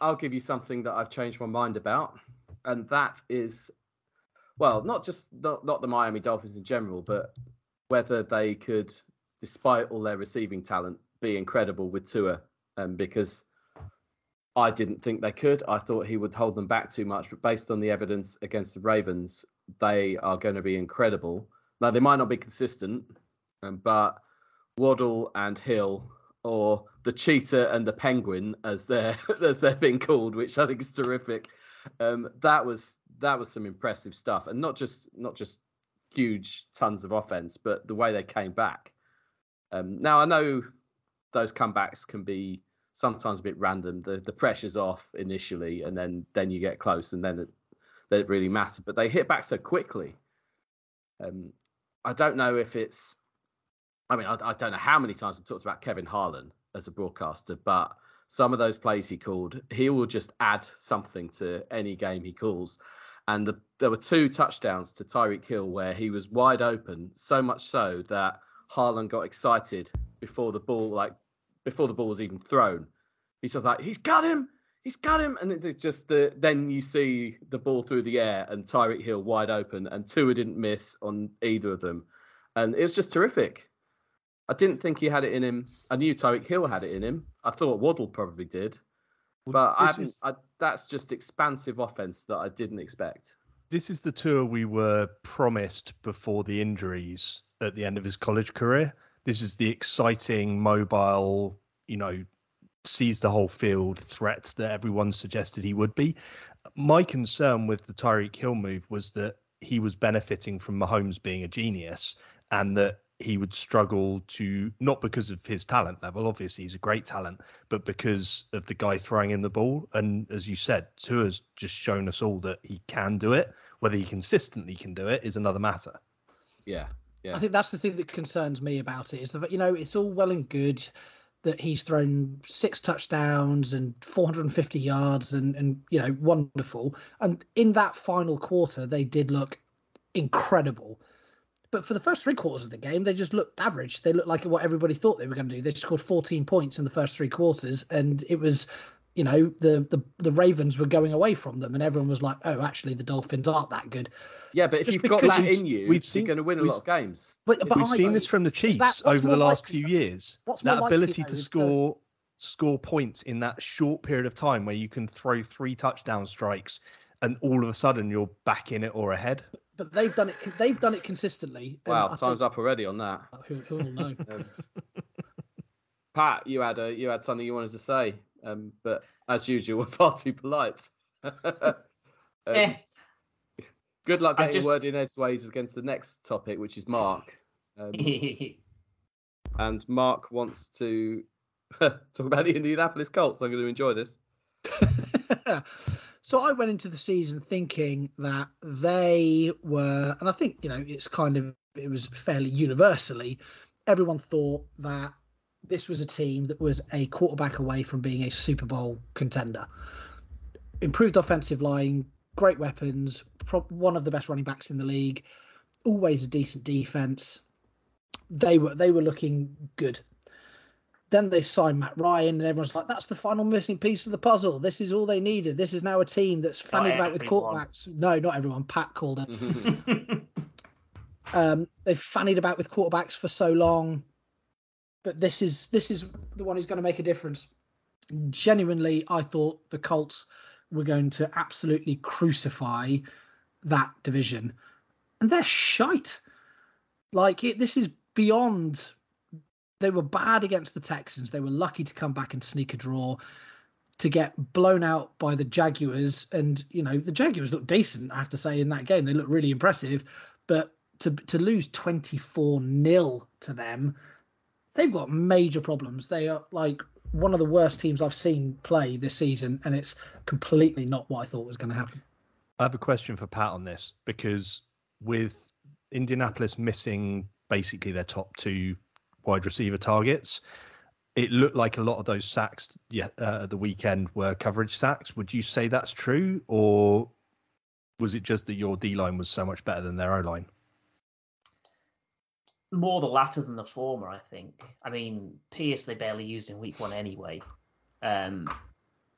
I'll give you something that I've changed my mind about, and that is, well, not just not not the Miami Dolphins in general, but whether they could, despite all their receiving talent, be incredible with Tua, um, because I didn't think they could. I thought he would hold them back too much, but based on the evidence against the Ravens, they are going to be incredible. Now they might not be consistent, um, but Waddle and Hill, or the cheetah and the penguin, as they're as they're being called, which I think is terrific. Um, that was that was some impressive stuff, and not just not just huge tons of offense, but the way they came back. Um, now I know those comebacks can be sometimes a bit random. The the pressure's off initially, and then then you get close, and then it, don't really matter. But they hit back so quickly. Um, I don't know if it's. I mean, I, I don't know how many times I talked about Kevin Harlan as a broadcaster, but some of those plays he called, he will just add something to any game he calls. And the, there were two touchdowns to Tyreek Hill where he was wide open, so much so that Harlan got excited before the ball, like before the ball was even thrown. He's just like, he's got him, he's got him, and it it just the then you see the ball through the air and Tyreek Hill wide open, and Tua didn't miss on either of them, and it was just terrific. I didn't think he had it in him. I knew Tyreek Hill had it in him. I thought Waddle probably did, but I is- I, that's just expansive offense that I didn't expect. This is the Tua we were promised before the injuries at the end of his college career. This is the exciting, mobile, you know, sees the whole field threat that everyone suggested he would be. My concern with the Tyreek Hill move was that he was benefiting from Mahomes being a genius and that he would struggle to not because of his talent level obviously he's a great talent but because of the guy throwing in the ball. And as you said Tua's just shown us all that he can do it. Whether he consistently can do it is another matter. Yeah, Yeah. I think that's the thing that concerns me about it is that you know it's all well and good that he's thrown six touchdowns and 450 yards and and you know wonderful. And in that final quarter they did look incredible. But for the first three quarters of the game they just looked average. They looked like what everybody thought they were going to do. They scored 14 points in the first three quarters and it was you know the the the ravens were going away from them and everyone was like oh actually the dolphins aren't that good yeah, but if Just you've got that in you, we've you're seen- going to win a lot of games. but, but we've I- seen this from the Chiefs that- over the last likely, few years what's that more likely, ability though, to is that- score score points in that short period of time where you can throw three touchdown strikes and all of a sudden you're back in it or ahead but they've done it. They've done it consistently. Wow, I time's think- up already on that. Who, who will know? Um, Pat, you had a you had something you wanted to say, um, but as usual, we're far too polite. Um, Eh, Good luck getting just- a word in edgeways against the next topic, which is Mark. Um, and Mark wants to talk about the Indianapolis Colts. I'm going to enjoy this. so I went into the season thinking that they were, and I think you know it's kind of it was fairly universally, everyone thought that this was a team that was a quarterback away from being a Super Bowl contender. Improved offensive line, great weapons, pro- one of the best running backs in the league, always a decent defense. They were they were looking good. Then they signed Matt Ryan, and everyone's like, "That's the final missing piece of the puzzle. This is all they needed. This is now a team that's fannied about with quarterbacks." No, not everyone. Pat called it. Um, they've fannied about with quarterbacks for so long, but this is this is the one who's going to make a difference. Genuinely, I thought the Colts were going to absolutely crucify that division, and they're shite. Like it, this is beyond. They were bad against the Texans. They were lucky to come back and sneak a draw. To get blown out by the Jaguars, and you know the Jaguars looked decent. I have to say in that game they looked really impressive, but to to lose twenty four 0 to them, they've got major problems. They are like one of the worst teams I've seen play this season, and it's completely not what I thought was going to happen. I have a question for Pat on this because with Indianapolis missing basically their top two wide receiver targets, it looked like a lot of those sacks uh, the weekend were coverage sacks. Would you say that's true, or was it just that your D line was so much better than their O line? More the latter than the former, I think. I mean, Pierce they barely used in week one anyway. Um,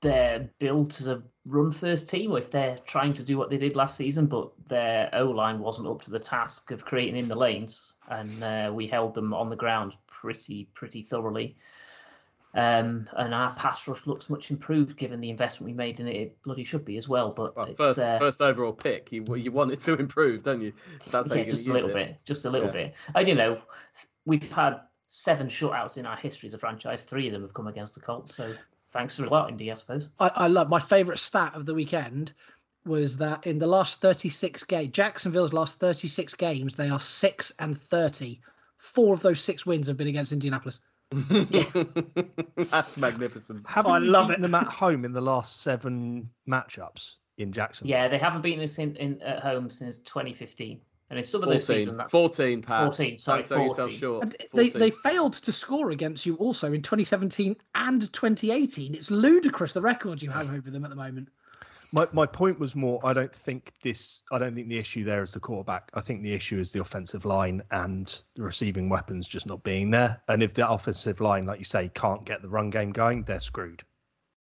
they're built as a run first team, or if they're trying to do what they did last season, but their O line wasn't up to the task of creating in the lanes, and uh, we held them on the ground pretty pretty thoroughly. Um, and our pass rush looks much improved given the investment we made in it. It bloody should be as well. But well, first uh, first overall pick, you you want it to improve, don't you? That's yeah, just a little it. bit, just a little yeah. bit. And you know, we've had seven shutouts in our history as a franchise. Three of them have come against the Colts. So thanks for a lot, Indy, I suppose. I, I love my favourite stat of the weekend was that in the last 36 games, Jacksonville's last 36 games, they are six and 30. Four of those six wins have been against Indianapolis. That's magnificent. Haven't oh, I love it. them at home in the last seven matchups in Jackson? Yeah, they haven't beaten us in, in at home since 2015. And in some of those seasons, that's 14, Pat. 14, sorry, Don't 14. Short. They, they failed to score against you also in 2017 and 2018. It's ludicrous the record you have over them at the moment. My my point was more. I don't think this. I don't think the issue there is the quarterback. I think the issue is the offensive line and the receiving weapons just not being there. And if the offensive line, like you say, can't get the run game going, they're screwed.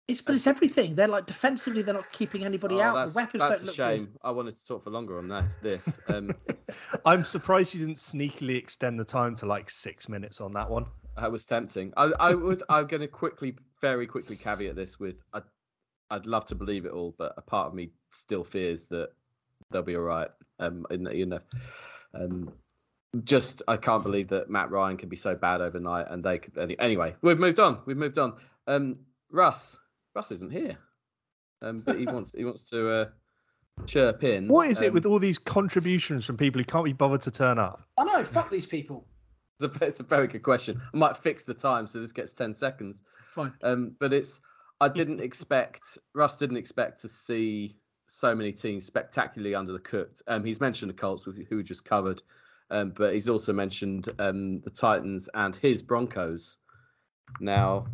It's but it's everything. They're like defensively, they're not keeping anybody oh, out. The weapons that's don't look a shame. Good. I wanted to talk for longer on that. This. Um, I'm surprised you didn't sneakily extend the time to like six minutes on that one. That was tempting. I, I would. I'm going to quickly, very quickly caveat this with I I'd love to believe it all, but a part of me still fears that they'll be all right. Um, in the, you know, um, just I can't believe that Matt Ryan can be so bad overnight, and they could anyway. We've moved on. We've moved on. Um, Russ, Russ isn't here, um, but he wants he wants to uh, chirp in. What is it um, with all these contributions from people who can't be bothered to turn up? I know. Fuck these people. It's a, it's a very good question. I might fix the time so this gets ten seconds. Fine. Um, but it's I didn't expect Russ didn't expect to see so many teams spectacularly under the cooked. Um, he's mentioned the Colts, who we just covered, um, but he's also mentioned um, the Titans and his Broncos. Now,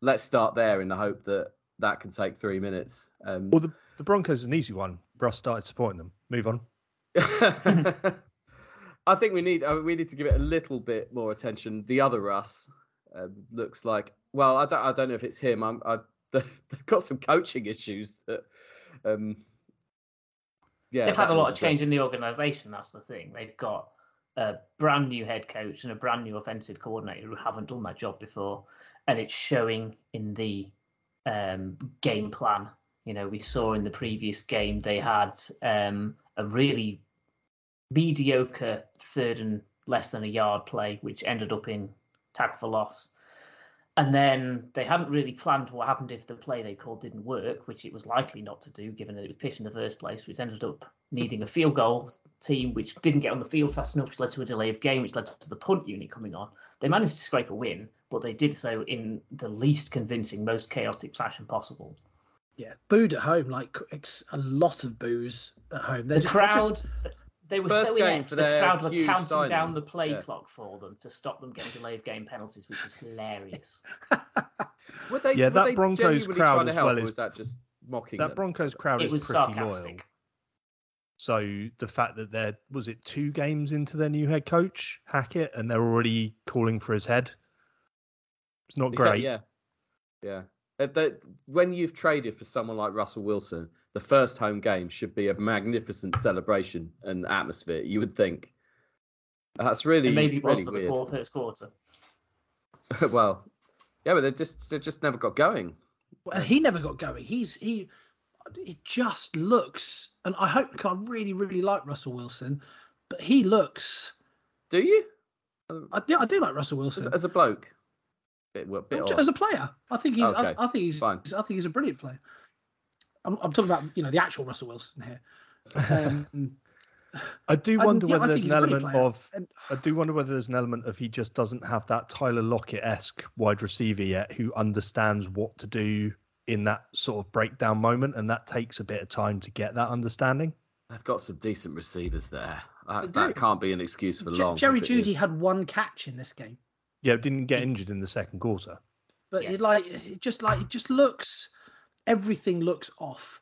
let's start there in the hope that that can take three minutes. Um, well, the, the Broncos is an easy one. Russ started supporting them. Move on. I think we need uh, we need to give it a little bit more attention. The other Russ um, looks like well, I don't I don't know if it's him. I'm, I they've got some coaching issues that um yeah they've had a lot of change in the organization that's the thing. They've got a brand new head coach and a brand new offensive coordinator who haven't done that job before and it's showing in the um, game plan. You know we saw in the previous game they had um, a really mediocre third and less than a yard play which ended up in tackle for loss and then they hadn't really planned for what happened if the play they called didn't work, which it was likely not to do, given that it was pitched in the first place, which ended up needing a field goal team, which didn't get on the field fast enough, which led to a delay of game, which led to the punt unit coming on. They managed to scrape a win, but they did so in the least convincing, most chaotic fashion possible. Yeah, booed at home, like a lot of boos at home. They're the crowd, just they were First so inept. The crowd were counting signing. down the play yeah. clock for them to stop them getting delay of game penalties, which is hilarious. were they, yeah, were that Broncos crowd as well is was that just mocking. That them? Broncos crowd it is pretty sarcastic. loyal. So the fact that there was it two games into their new head coach Hackett, and they're already calling for his head. It's not great. Yeah, yeah. Yeah. when you've traded for someone like Russell Wilson, the first home game should be a magnificent celebration and atmosphere. You would think. That's really and maybe it was really the first quarter. well, yeah, but they just they just never got going. Well, he never got going. He's he. it just looks, and I hope I really, really like Russell Wilson, but he looks. Do you? I, yeah, I do like Russell As, Wilson as a bloke? Bit, well, bit as a player. I think he's. Okay, I, I think he's. fine. I think he's a brilliant player. I'm, I'm talking about you know the actual Russell Wilson here. Um, I do I- wonder yeah, whether think there's an element of And- I do wonder whether there's an element of he just doesn't have that Tyler Lockett esque wide receiver yet who understands what to do in that sort of breakdown moment, and that takes a bit of time to get that understanding. They've got some decent receivers there. That, that can't be an excuse for Je- long. Jerry Jeudy had one catch in this game, Yeah, didn't get injured in the second quarter. but Yes. it like it just like it just looks everything looks off.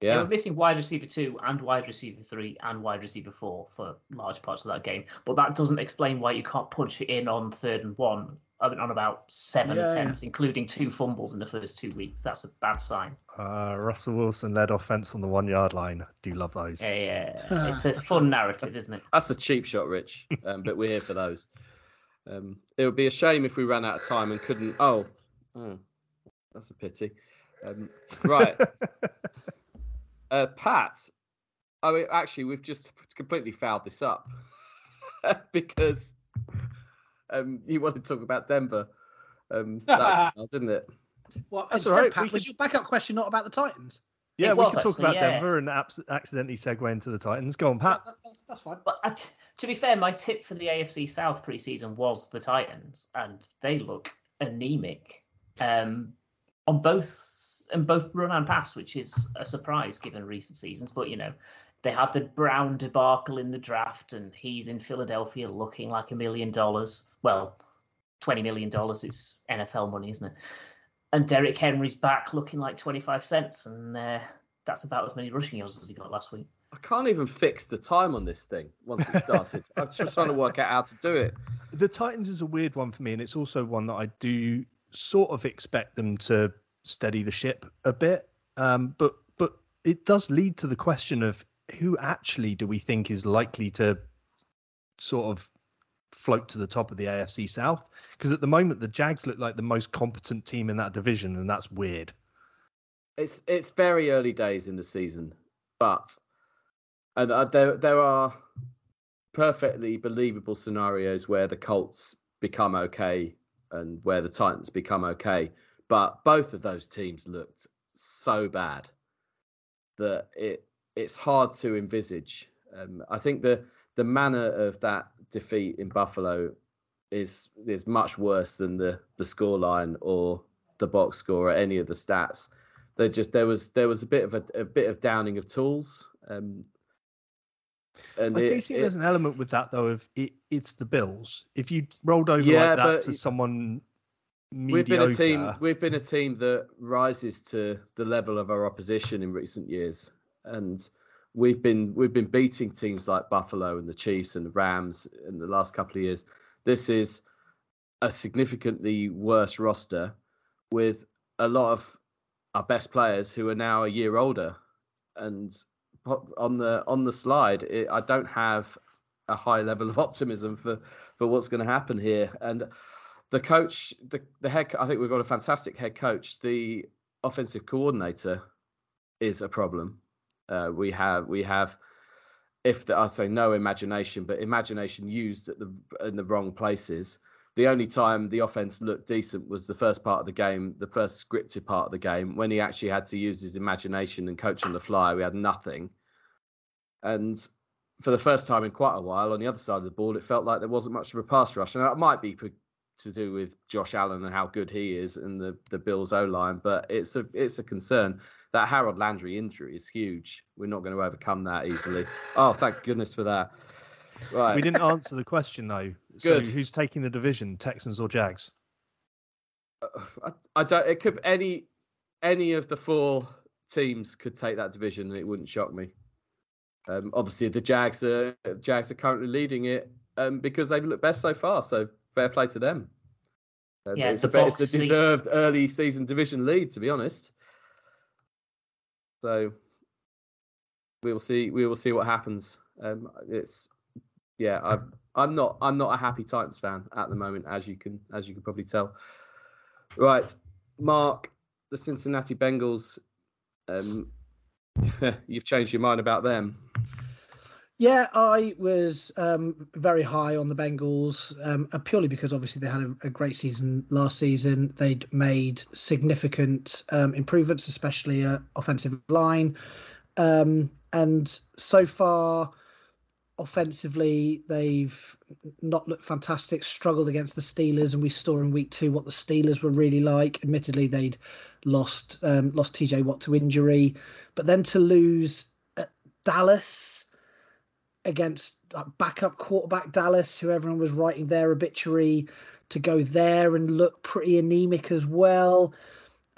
They Yeah, were missing wide receiver two and wide receiver three and wide receiver four for large parts of that game. But that doesn't explain why you can't punch it in on third and one I mean, on about seven Yeah. attempts, including two fumbles in the first two weeks. That's a bad sign. Uh, Russell Wilson led offense on the one yard line. Do love those. Yeah, yeah. it's a fun narrative, isn't it? that's a cheap shot, Rich. Um, but we're here for those. Um, it would be a shame if we ran out of time and couldn't. Oh, oh that's a pity. Um, right, uh, Pat. I mean, actually, we've just completely fouled this up because um, you wanted to talk about Denver. Um, that, didn't it? Well, That's all right, Pat, we was your backup question not about the Titans? yeah, It we was can talk actually, about yeah. Denver and abs- accidentally segue into the Titans. Go on, Pat. That- that's, that's fine. But uh, t- to be fair, my tip for the AFC South preseason was the Titans, and they look anemic um, on both and both run and pass, which is a surprise given recent seasons. But you know, they had the Brown debacle in the draft, and he's in Philadelphia looking like a million dollars. Well, twenty million dollars is NFL money, isn't it? And Derrick Henry's back looking like twenty five cents, and uh, that's about as many rushing yards as he got last week. I can't even fix the time on this thing once it started. I'm just trying to work out how to do it. The Titans is a weird one for me, and it's also one that I do sort of expect them to steady the ship a bit. Um, but but it does lead to the question of who actually do we think is likely to sort of float to the top of the AFC South? Because at the moment, the Jags look like the most competent team in that division, and that's weird. It's it's very early days in the season, but and uh, there there are perfectly believable scenarios where the Colts become okay and where the Titans become okay. But both of those teams looked so bad that it it's hard to envisage. Um, I think the the manner of that defeat in Buffalo is is much worse than the the scoreline or the box score or any of the stats. There just there was there was a bit of a, a bit of downing of tools. Um, and I do it- think it- there's an element with that though of it, it's the Bills. If you rolled over Yeah, like that to someone we've been a team we've been a team that rises to the level of our opposition in recent years and we've been we've been beating teams like buffalo and the chiefs and the rams in the last couple of years this is a significantly worse roster with a lot of our best players who are now a year older and on the on the slide it, i don't have a high level of optimism for for what's going to happen here and the coach, the the head. I think we've got a fantastic head coach. The offensive coordinator is a problem. Uh, we have we have, if the, I'd say no imagination, but imagination used at the in the wrong places. The only time the offense looked decent was the first part of the game, the first scripted part of the game, when he actually had to use his imagination and coach on the fly. We had nothing, and for the first time in quite a while, on the other side of the ball, it felt like there wasn't much of a pass rush, and that might be to do with Josh Allen and how good he is and the the Bills O line, but it's a it's a concern. That Harold Landry injury is huge. We're not going to overcome that easily. Oh, thank goodness for that. Right. We didn't answer the question though. Good. So who's taking the division, Texans or Jags? I, I don't. It could any any of the four teams could take that division, and it wouldn't shock me. Um, obviously, the Jags are Jags are currently leading it um, because they've looked best so far. So fair play to them. Um, Yeah, it's the a bit, it's box a seat. deserved early season division lead, to be honest. So we will see. We will see what happens. Um, it's yeah. I'm I'm not I'm not a happy Titans fan at the moment, as you can as you can probably tell. Right, Mark. the Cincinnati Bengals. Um, you've changed your mind about them. Yeah, I was um, very high on the Bengals, um, uh, purely because obviously they had a, a, great season last season. They'd made significant um, improvements, especially at offensive line, um, and so far, offensively, they've not looked fantastic. Struggled against the Steelers, and we saw in week two what the Steelers were really like. Admittedly, they'd lost um, lost TJ Watt to injury, but then to lose Dallas against like, backup quarterback Dallas, who everyone was writing their obituary, to go there and look pretty anemic as well.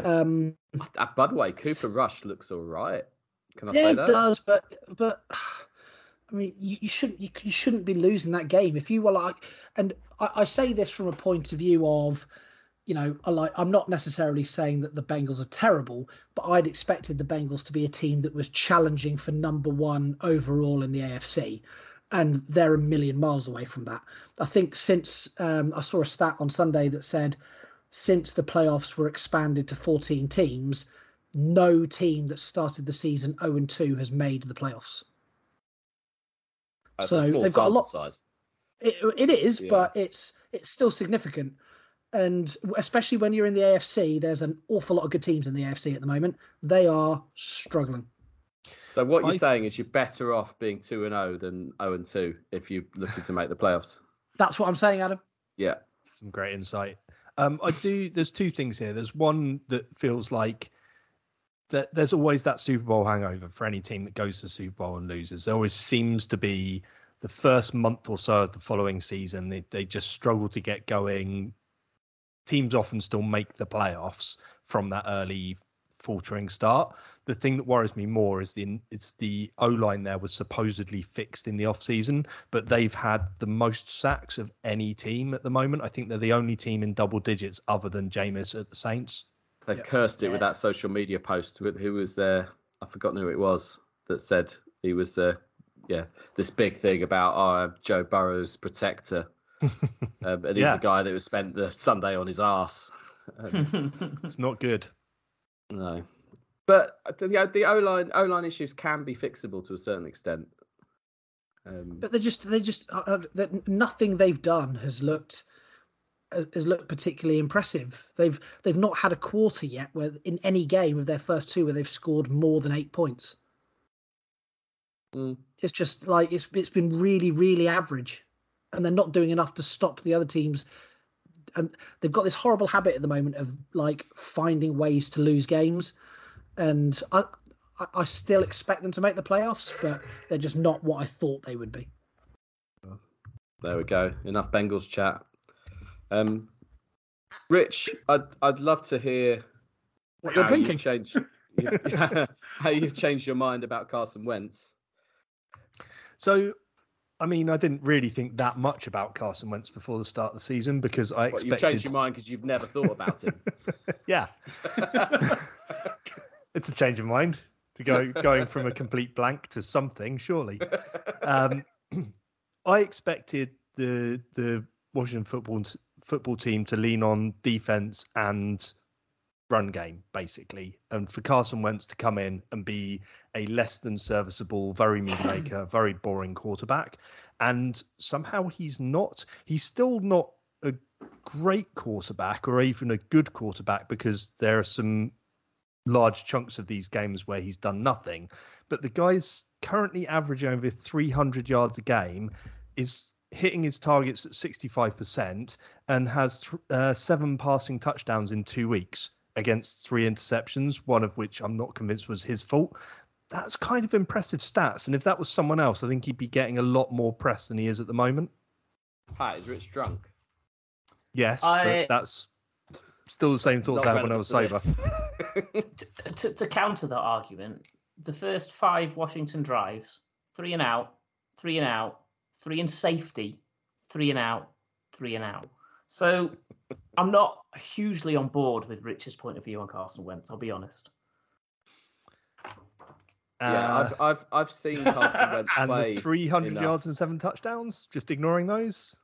Um, by the way, Cooper Rush looks all right. Can I yeah, say that? it does, but but I mean, you, you shouldn't you, you shouldn't be losing that game if you were like. And I, I say this from a point of view of you know, I like I'm not necessarily saying that the Bengals are terrible, but I'd expected the Bengals to be a team that was challenging for number one overall in the AFC. And they're a million miles away from that. I think since um, I saw a stat on Sunday that said since the playoffs were expanded to 14 teams, no team that started the season 0 and 2 has made the playoffs. That's so they've got a lot. Size. It, it is, yeah. but it's it's still significant and especially when you're in the AFC, there's an awful lot of good teams in the AFC at the moment. They are struggling. So what you're I, saying is you're better off being two and zero oh than zero oh and two if you're looking to make the playoffs. That's what I'm saying, Adam. Yeah, some great insight. Um, I do. There's two things here. There's one that feels like that. There's always that Super Bowl hangover for any team that goes to Super Bowl and loses. There always seems to be the first month or so of the following season. They they just struggle to get going teams often still make the playoffs from that early faltering start. The thing that worries me more is the it's the O line there was supposedly fixed in the off season, but they've had the most sacks of any team at the moment. I think they're the only team in double digits other than Jameis at the Saints. They yep. cursed it yeah. with that social media post. Who was there? I've forgotten who it was that said he was, uh, yeah, this big thing about oh, Joe Burrow's protector um, and he's yeah. a guy that was spent the Sunday on his ass. Um, it's not good. No, but the the O line O line issues can be fixable to a certain extent. Um, but they just they just uh, uh that nothing they've done has looked has, has looked particularly impressive. They've they've not had a quarter yet where in any game of their first two where they've scored more than eight points. Mm. It's just like it's it's been really really average and they're not doing enough to stop the other teams. And they've got this horrible habit at the moment of like finding ways to lose games. And I, I still expect them to make the playoffs, but they're just not what I thought they would be. There we go. Enough Bengals chat. Um, Rich, I'd I'd love to hear what you're drinking. You've changed, you've, how you've changed your mind about Carson Wentz. So I mean, I didn't really think that much about Carson Wentz before the start of the season because I expected. What, you've changed your mind because you've never thought about him. yeah, it's a change of mind to go going from a complete blank to something. Surely, um, I expected the the Washington football football team to lean on defense and run game, basically. And for Carson Wentz to come in and be a less than serviceable, very mediocre, very boring quarterback. And somehow he's not, he's still not a great quarterback or even a good quarterback because there are some large chunks of these games where he's done nothing. But the guy's currently averaging over 300 yards a game, is hitting his targets at 65%, and has uh, seven passing touchdowns in two weeks against three interceptions, one of which I'm not convinced was his fault. That's kind of impressive stats. And if that was someone else, I think he'd be getting a lot more press than he is at the moment. Hi, is Rich drunk? Yes, I... but that's still the same thoughts I had when I was sober. to, to, to counter that argument, the first five Washington drives, three and out, three and out, three in safety, three and out, three and out. So I'm not hugely on board with Rich's point of view on Carson Wentz. I'll be honest. yeah, I've, uh, I've I've seen Carson Wentz and play 300 enough. yards and seven touchdowns. Just ignoring those.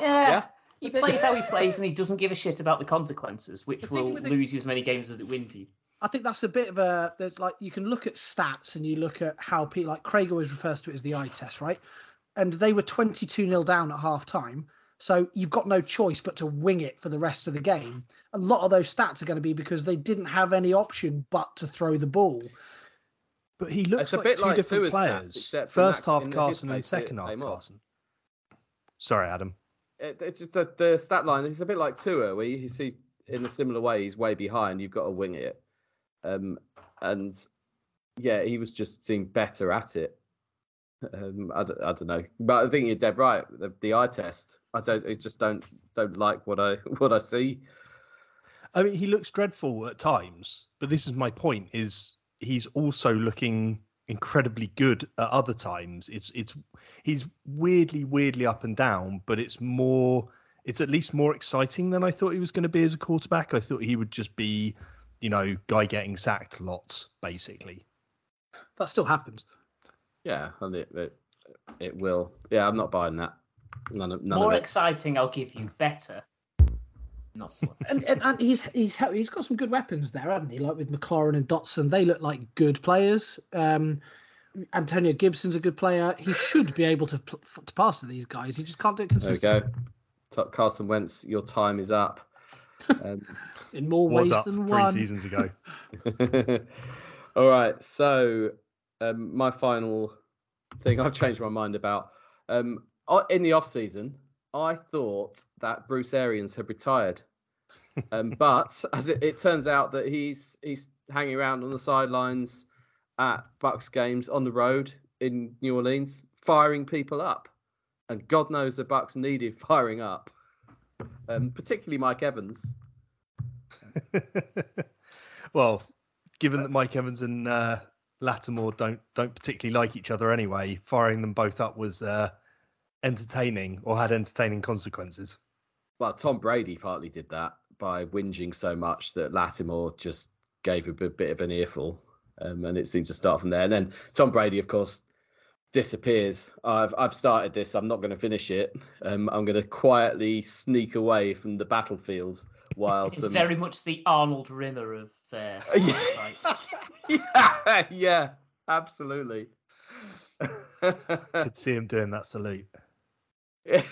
Yeah, yeah. He plays how he plays, and he doesn't give a shit about the consequences, which The will with the- lose you as many games as it wins you. I think that's a bit of a there's like you can look at stats and you look at how people like Craig always refers to it as the eye test, right? And they were 22 nil down at half time. So you've got no choice but to wing it for the rest of the game. A lot of those stats are going to be because they didn't have any option but to throw the ball. But he looks It's a like bit two like different Tua's stats, players. except First Mac- half in Carson and case, second half came off. Carson. Sorry, Adam. It, it's just that the stat line. It's a bit like Tua, where you see in a similar way he's way behind. You've got to wing it, um, and yeah, he was just seemed better at it. Um, I, don't, I don't know, but I think you're dead right. The, the eye test. I don't. I just don't don't like what I what I see. I mean, he looks dreadful at times, but this is my point: is he's also looking incredibly good at other times. It's it's he's weirdly, weirdly up and down, but it's more. It's at least more exciting than I thought he was going to be as a quarterback. I thought he would just be, you know, guy getting sacked lots, basically. That still happens. Yeah, and it it, it will. Yeah, I'm not buying that. None of none More of it. exciting, I'll give you. Better, not so. And, and, and he's he's he's got some good weapons there, hasn't he? Like with McLaurin and Dotson, they look like good players. Um, Antonio Gibson's a good player. He should be able to to pass to these guys. He just can't do it consistently. There we go. Carson Wentz, your time is up. Um, in more ways up than three one. seasons ago. All right. So, um, my final thing I've changed my mind about. Um, in the off season, I thought that Bruce Arians had retired, um, but as it, it turns out that he's he's hanging around on the sidelines at Bucks games on the road in New Orleans, firing people up, and God knows the Bucks needed firing up, um, particularly Mike Evans. well, given that Mike Evans and uh, Lattimore don't don't particularly like each other anyway, firing them both up was uh, entertaining or had entertaining consequences. well, Tom Brady partly did that by whinging so much that Lattimore just gave a bit, of an earful, um, and it seemed to start from there. And then Tom Brady, of course, disappears. I've I've started this. I'm not going to finish it. Um, I'm going to quietly sneak away from the battlefield while It's some. very much the Arnold Rimmer of uh, Yeah. yeah, yeah, absolutely. Could see him doing that salute. yeah.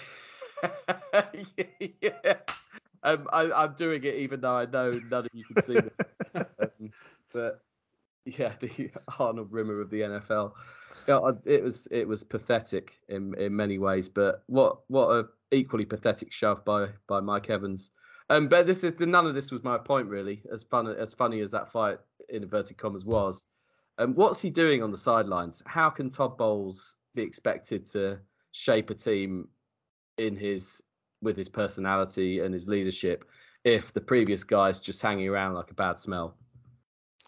Um, I, I'm doing it even though I know none of you can see me. um, but yeah, the Arnold Rimmer of the NFL. Yeah, I- it was it was pathetic in in many ways, but what what a equally pathetic shove by by Mike Evans. Um, but this is none of this was my point really. As fun as funny as that fight in inverted commas was, um, what's he doing on the sidelines? How can Todd Bowles be expected to shape a team in his with his personality and his leadership if the previous guy's just hanging around like a bad smell?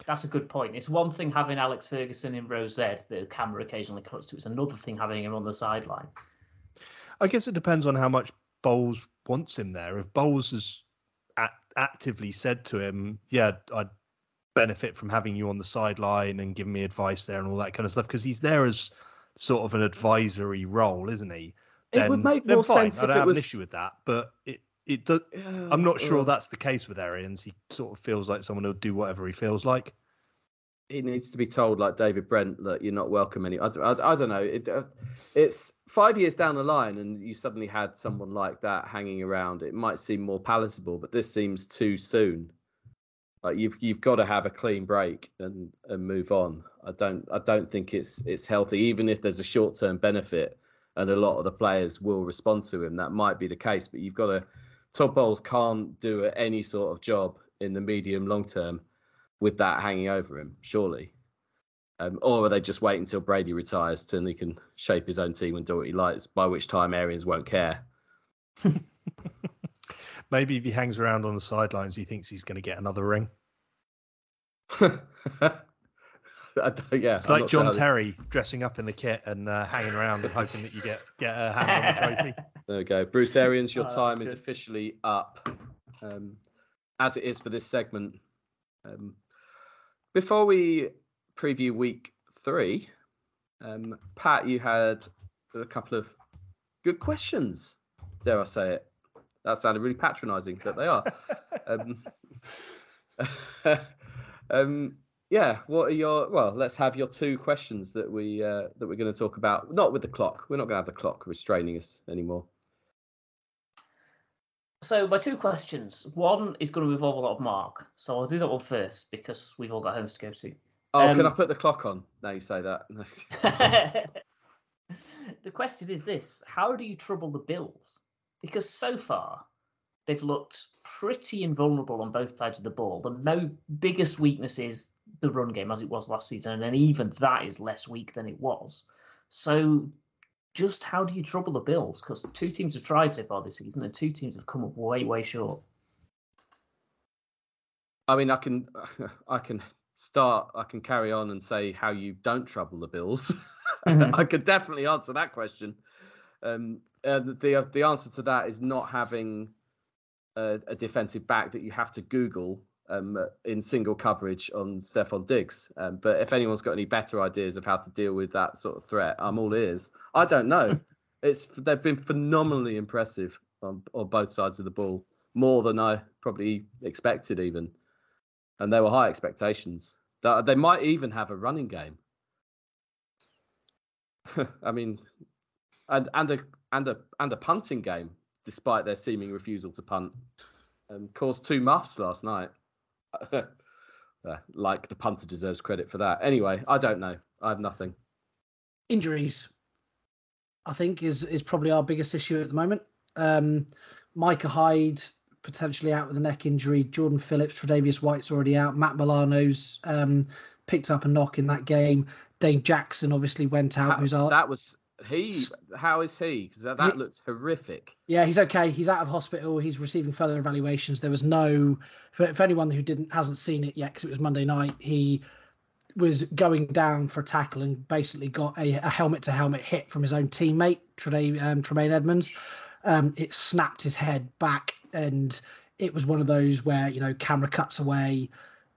That's a good point. It's one thing having Alex Ferguson in Rosette, the camera occasionally cuts to. It's another thing having him on the sideline. I guess it depends on how much Bowles wants him there. If Bowles has act- actively said to him, "Yeah, I'd benefit from having you on the sideline and giving me advice there and all that kind of stuff," because he's there as sort of an advisory role, isn't he? It would make more fine, sense I if don't it have was- an issue with that, but it it does. I'm not sure Ugh. that's the case with Arians. He sort of feels like someone who'll do whatever he feels like. He needs to be told, like David Brent, that you're not welcome any. I don't know. It, uh, it's five years down the line, and you suddenly had someone like that hanging around. It might seem more palatable, but this seems too soon. Like you've you've got to have a clean break and and move on. I don't I don't think it's it's healthy, even if there's a short term benefit, and a lot of the players will respond to him. That might be the case, but you've got to. Todd Bowles can't do any sort of job in the medium long term with that hanging over him, surely. Um, or are they just waiting until Brady retires till he can shape his own team and do what he likes, by which time Arians won't care? Maybe if he hangs around on the sidelines, he thinks he's going to get another ring. I don't- yeah, It's I'm like not sure John how Terry dressing up in the kit and uh, hanging around and hoping that you get get a hand on the trophy. There we go. Bruce Arians, your Oh, time is officially up, um, as it is for this segment. Um, before we preview week three, um, Pat, you had a couple of good questions, dare I say it. That sounded really patronising, but they are. um, um, yeah. What are your? Well, let's have your two questions that we uh, that we're going to talk about. Not with the clock. We're not going to have the clock restraining us anymore. So my two questions. One is going to involve a lot of Mark, so I'll do that one first because we've all got homes to go to. Oh, can I Um, put the clock on? Now you say that. the question is this how do you trouble the bills because so far they've looked pretty invulnerable on both sides of the ball the mo- biggest weakness is the run game as it was last season and even that is less weak than it was so just how do you trouble the bills because two teams have tried so far this season and two teams have come up way way short I mean, I can, I can start. I can carry on and say how you don't trouble the Bills. Mhm. I could definitely answer that question. Um, uh, the the answer to that is not having a, a defensive back that you have to Google um, in single coverage on Stefon Diggs. Um, but if anyone's got any better ideas of how to deal with that sort of threat, I'm all ears. I don't know. it's they've been phenomenally impressive on, on both sides of the ball, more than I probably expected even, and there were high expectations. That they might even have a running game. I mean, and and a and a and a punting game, despite their seeming refusal to punt, um, caused two muffs last night. Uh, like the punter deserves credit for that. Anyway, I don't know. I have nothing. Injuries, I think, is is probably our biggest issue at the moment. Um, Micah Hyde potentially out with a neck injury. Jordan Phillips, Tredavious White's already out. Matt Milano's um, picked up a knock in that game. Dane Jackson obviously went out. How- who's our that was he. How is he? Because that, that He- looks horrific. Yeah, he's okay. He's out of hospital. He's receiving further evaluations. There was no, for, for anyone who didn't hasn't seen it yet, because it was Monday night. He was going down for a tackle and basically got a, a helmet to helmet hit from his own teammate Tremaine, um, Tremaine Edmunds. Um, it snapped his head back, and it was one of those where you know camera cuts away,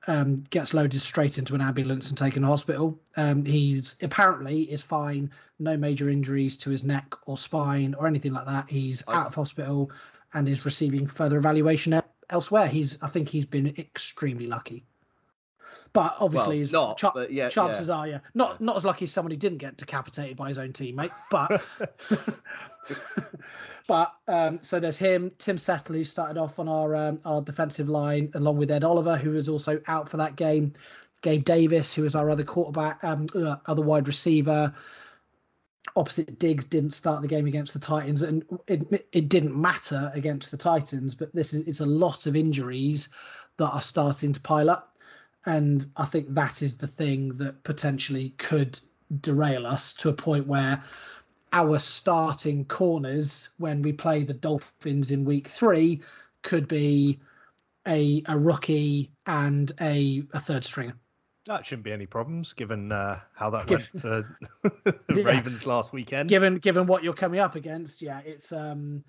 um, gets loaded straight into an ambulance and taken to hospital. Um, he's apparently is fine, no major injuries to his neck or spine or anything like that. He's out of hospital and is receiving further evaluation elsewhere. He's, I think, he's been extremely lucky. But obviously, well, his not. cha- but yeah, chances yeah. are, yeah, not not as lucky as someone who didn't get decapitated by his own teammate, but but um, so there's him, Tim Settle, who started off on our um, our defensive line, along with Ed Oliver, who was also out for that game. Gabe Davis, who was our other quarterback, um, uh, other wide receiver. Opposite Diggs didn't start the game against the Titans, and it, it didn't matter against the Titans. But this is it's a lot of injuries that are starting to pile up, and I think that is the thing that potentially could derail us to a point where our starting corners when we play the Dolphins in week three could be a a rookie and a, a third stringer. That shouldn't be any problems given uh, how that Given- went for the Yeah. Ravens last weekend. Given given what you're coming up against, yeah, it's um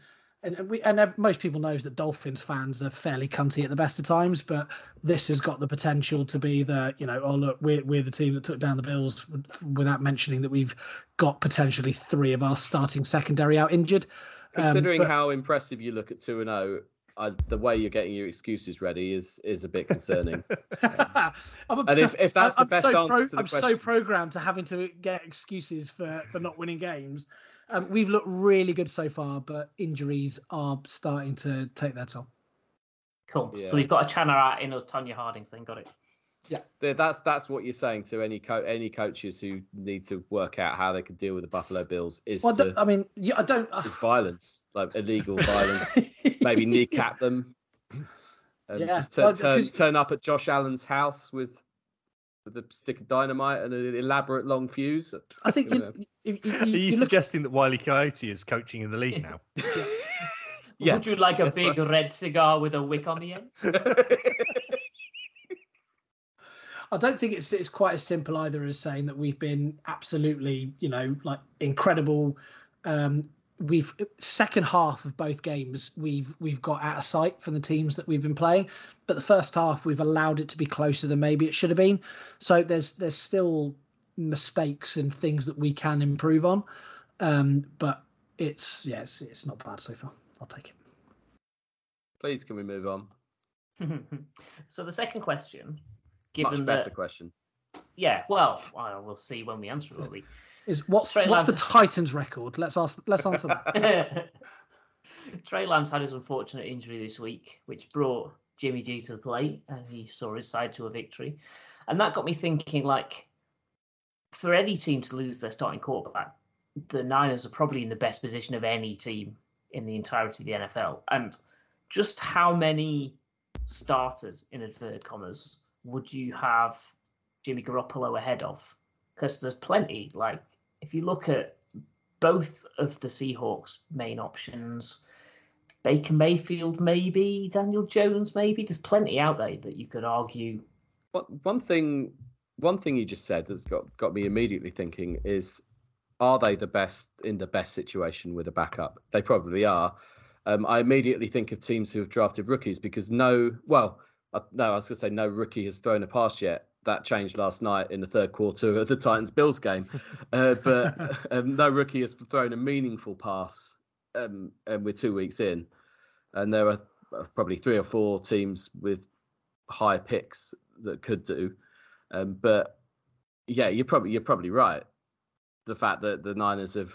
and we and most people knows that Dolphins fans are fairly cunty at the best of times, but this has got the potential to be the you know oh look we're we're the team that took down the Bills without mentioning that we've got potentially three of our starting secondary out injured. Um, Considering but- how impressive you look at two and zero, I, the way you're getting your excuses ready is is a bit concerning. A, And if- if that's the I'm best so answer pro- to the I'm so programmed to having to get excuses for for not winning games. Um, we've looked really good so far, but injuries are starting to take their toll. cool Yeah. so we've got a Channer out in Tonya Harding's then got it Yeah, that's that's what you're saying to any co- any coaches who need to work out how they can deal with the Buffalo Bills is Well, I to I mean, yeah, I don't. is violence, like illegal violence. Maybe kneecap them. And Yeah, just turn, well, turn, 'cause- turn up at Josh Allen's house with with a stick of dynamite and an elaborate long fuse. I think you you, know. if, if, Are you, you, you look, suggesting that Wiley Coyote is coaching in the league now? would you like a Yes, big red cigar with a wick on the end I don't think it's it's quite as simple either as saying that we've been absolutely, you know, like incredible. Um, we've second half of both games we've we've got out of sight from the teams that we've been playing, but the first half we've allowed it to be closer than maybe it should have been. So there's there's still mistakes and things that we can improve on, um, but it's yes, it's not bad so far. I'll take it. Please, can we move on? so the second question, Much given better that, question. yeah, well, well, we'll see when we answer it. Is what's Trey what's the Titans record? Let's ask. Let's answer that. Trey Lance had his unfortunate injury this week, which brought Jimmy G to the plate, and he saw his side to a victory. And that got me thinking, like, for any team to lose their starting quarterback, the Niners are probably in the best position of any team in the entirety of the NFL. And just how many starters, in inverted commas, would you have Jimmy Garoppolo ahead of? Because there's plenty. Like, if you look at both of the Seahawks' main options. Baker Mayfield, maybe Daniel Jones, maybe. There's plenty out there that you could argue. But one thing, one thing you just said that's got got me immediately thinking is, are they the best in the best situation with a backup? They probably are. Um, I immediately think of teams who have drafted rookies because no, well, uh, no, I was going to say no rookie has thrown a pass yet. That changed last night in the third quarter of the Titans Bills game, uh, but um, no rookie has thrown a meaningful pass. Um, and we're two weeks in, and there are uh, probably three or four teams with high picks that could do. Um, but yeah, you're probably you're probably right. The fact that the Niners have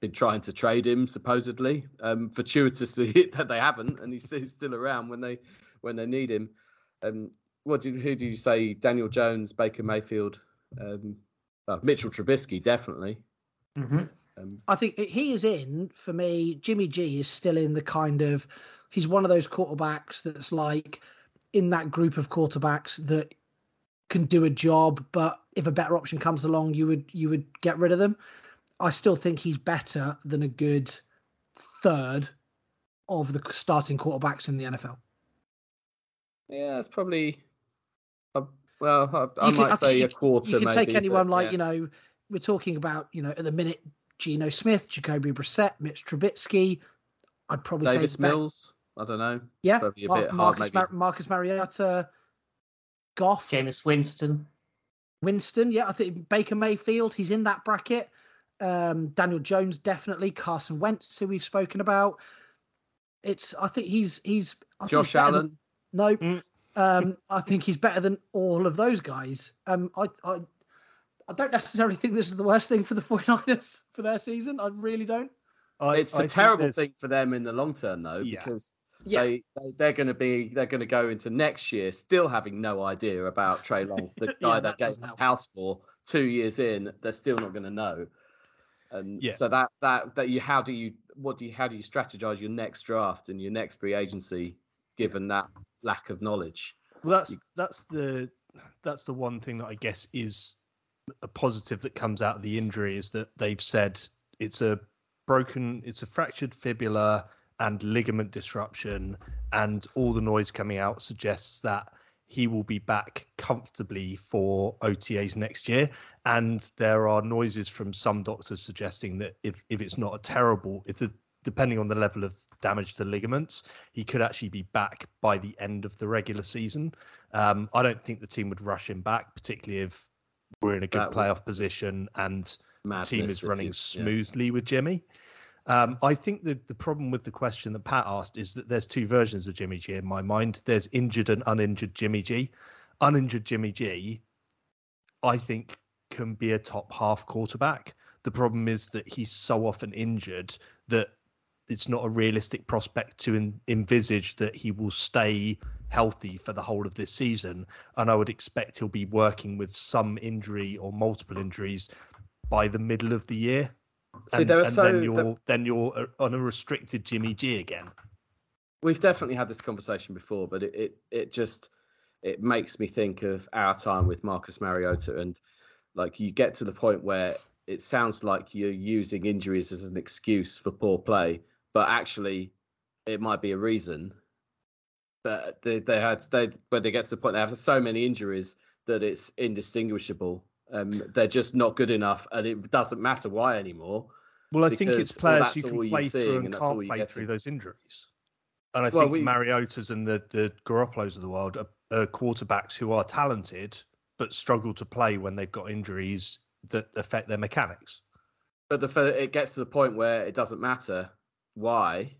been trying to trade him supposedly, um, fortuitously that they haven't, and he's, he's still around when they when they need him. Um, what did who did you say? Daniel Jones, Baker Mayfield, um, uh, Mitchell Trubisky, definitely. Mm-hmm. Um, I think he is in for me. Jimmy G is still in the kind of he's one of those quarterbacks that's like in that group of quarterbacks that can do a job, but if a better option comes along, you would you would get rid of them. I still think he's better than a good third of the starting quarterbacks in the NFL. yeah, it's probably. Well, I, I You can- might I say can- a quarter. You can take anyone but like yeah. you know we're talking about you know at the minute Geno Smith, Jacoby Brissett, Mitch Trubisky. I'd probably say Davis it's better- Mills. I don't know. Yeah, Probably a Mar- bit hard, Marcus maybe. Mar- Marcus Mariota, Goff, Jameis Winston. Winston. Yeah, I think Baker Mayfield. He's in that bracket. Um, Daniel Jones definitely. Carson Wentz, who we've spoken about. It's. I think he's he's. I think Josh he's better than- Allen. no, Mm. Um, I think he's better than all of those guys. Um, I, I, I don't necessarily think this is the worst thing for the 49ers for their season. I really don't. I, it's I a terrible there's- thing for them in the long term, though, Yeah. because Yeah. they, they they're going to be they're going to go into next year still having no idea about Trey Lance, the Yeah, guy that that gave the house for two years in. They're still not going to know, and Yeah. so that that that you how do you what do you how do you strategize your next draft and your next free agency given that lack of knowledge? Well, that's that's the that's the one thing that I guess is a positive that comes out of the injury is that they've said it's a broken, it's a fractured fibula and ligament disruption, and all the noise coming out suggests that he will be back comfortably for OTAs next year. And there are noises from some doctors suggesting that if if it's not a terrible, if the depending on the level of damage to the ligaments, he could actually be back by the end of the regular season. Um, I don't think the team would rush him back, particularly if we're in a good That playoff position and the team is running you- yeah. smoothly with Jimmy. Um, I think that the problem with the question that Pat asked is that there's two versions of Jimmy G in my mind. There's injured and uninjured Jimmy G. Uninjured Jimmy G, I think, can be a top half quarterback. The problem is that he's so often injured that it's not a realistic prospect to en- envisage that he will stay healthy for the whole of this season. And I would expect he'll be working with some injury or multiple injuries by the middle of the year. See, and, there and so then you're then you're uh, on a restricted Jimmy G again. We've definitely had this conversation before, but it, it it just it makes me think of our time with Marcus Mariota, and like you get to the point where it sounds like you're using injuries as an excuse for poor play, but actually it might be a reason. But they, they had they when they get to the point they have so many injuries that it's indistinguishable. Um, they're just not good enough, and it doesn't matter why anymore. Well, I think it's players you can play seeing through and and can't play through those injuries. And I Well, think we- Mariota's and the the Garoppolos of the world are, are quarterbacks who are talented but struggle to play when they've got injuries that affect their mechanics. But the it gets to the point where it doesn't matter why.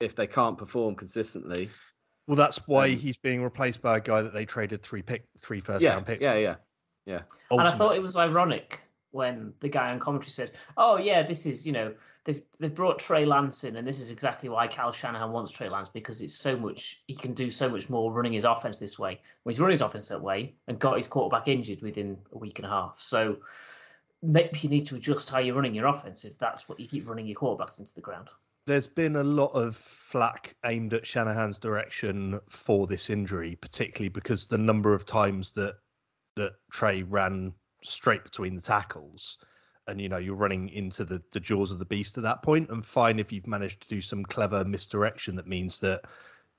if they can't perform consistently. Well, that's why Um, he's being replaced by a guy that they traded three pick, three first yeah, round picks. yeah, for. yeah, yeah. And I thought it was ironic when the guy on commentary said, "Oh yeah, this is you know they've they've brought Trey Lance in, and this is exactly why Kyle Shanahan wants Trey Lance because it's so much he can do so much more running his offense this way. When he's running his offense that way and got his quarterback injured within a week and a half, so maybe you need to adjust how you're running your offense if that's what you keep running your quarterbacks into the ground. There's been a lot of flack aimed at Shanahan's direction for this injury, particularly because the number of times that that Trey ran straight between the tackles, and you know you're running into the the jaws of the beast at that point. And fine if you've managed to do some clever misdirection that means that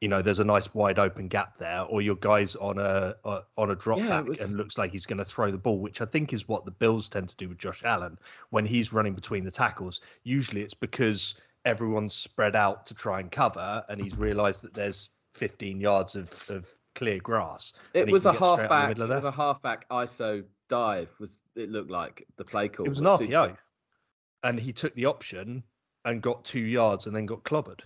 you know there's a nice wide open gap there, or your guy's on a, a on a drop Yeah, back was- and looks like he's going to throw the ball, which I think is what the Bills tend to do with Josh Allen when he's running between the tackles. Usually it's because everyone's spread out to try and cover, and he's realised that there's 15 yards of, of clear grass. It was a halfback. It was a halfback ISO dive. Was it looked like the play call? It was an RPO, and he took the option and got two yards and then got clobbered.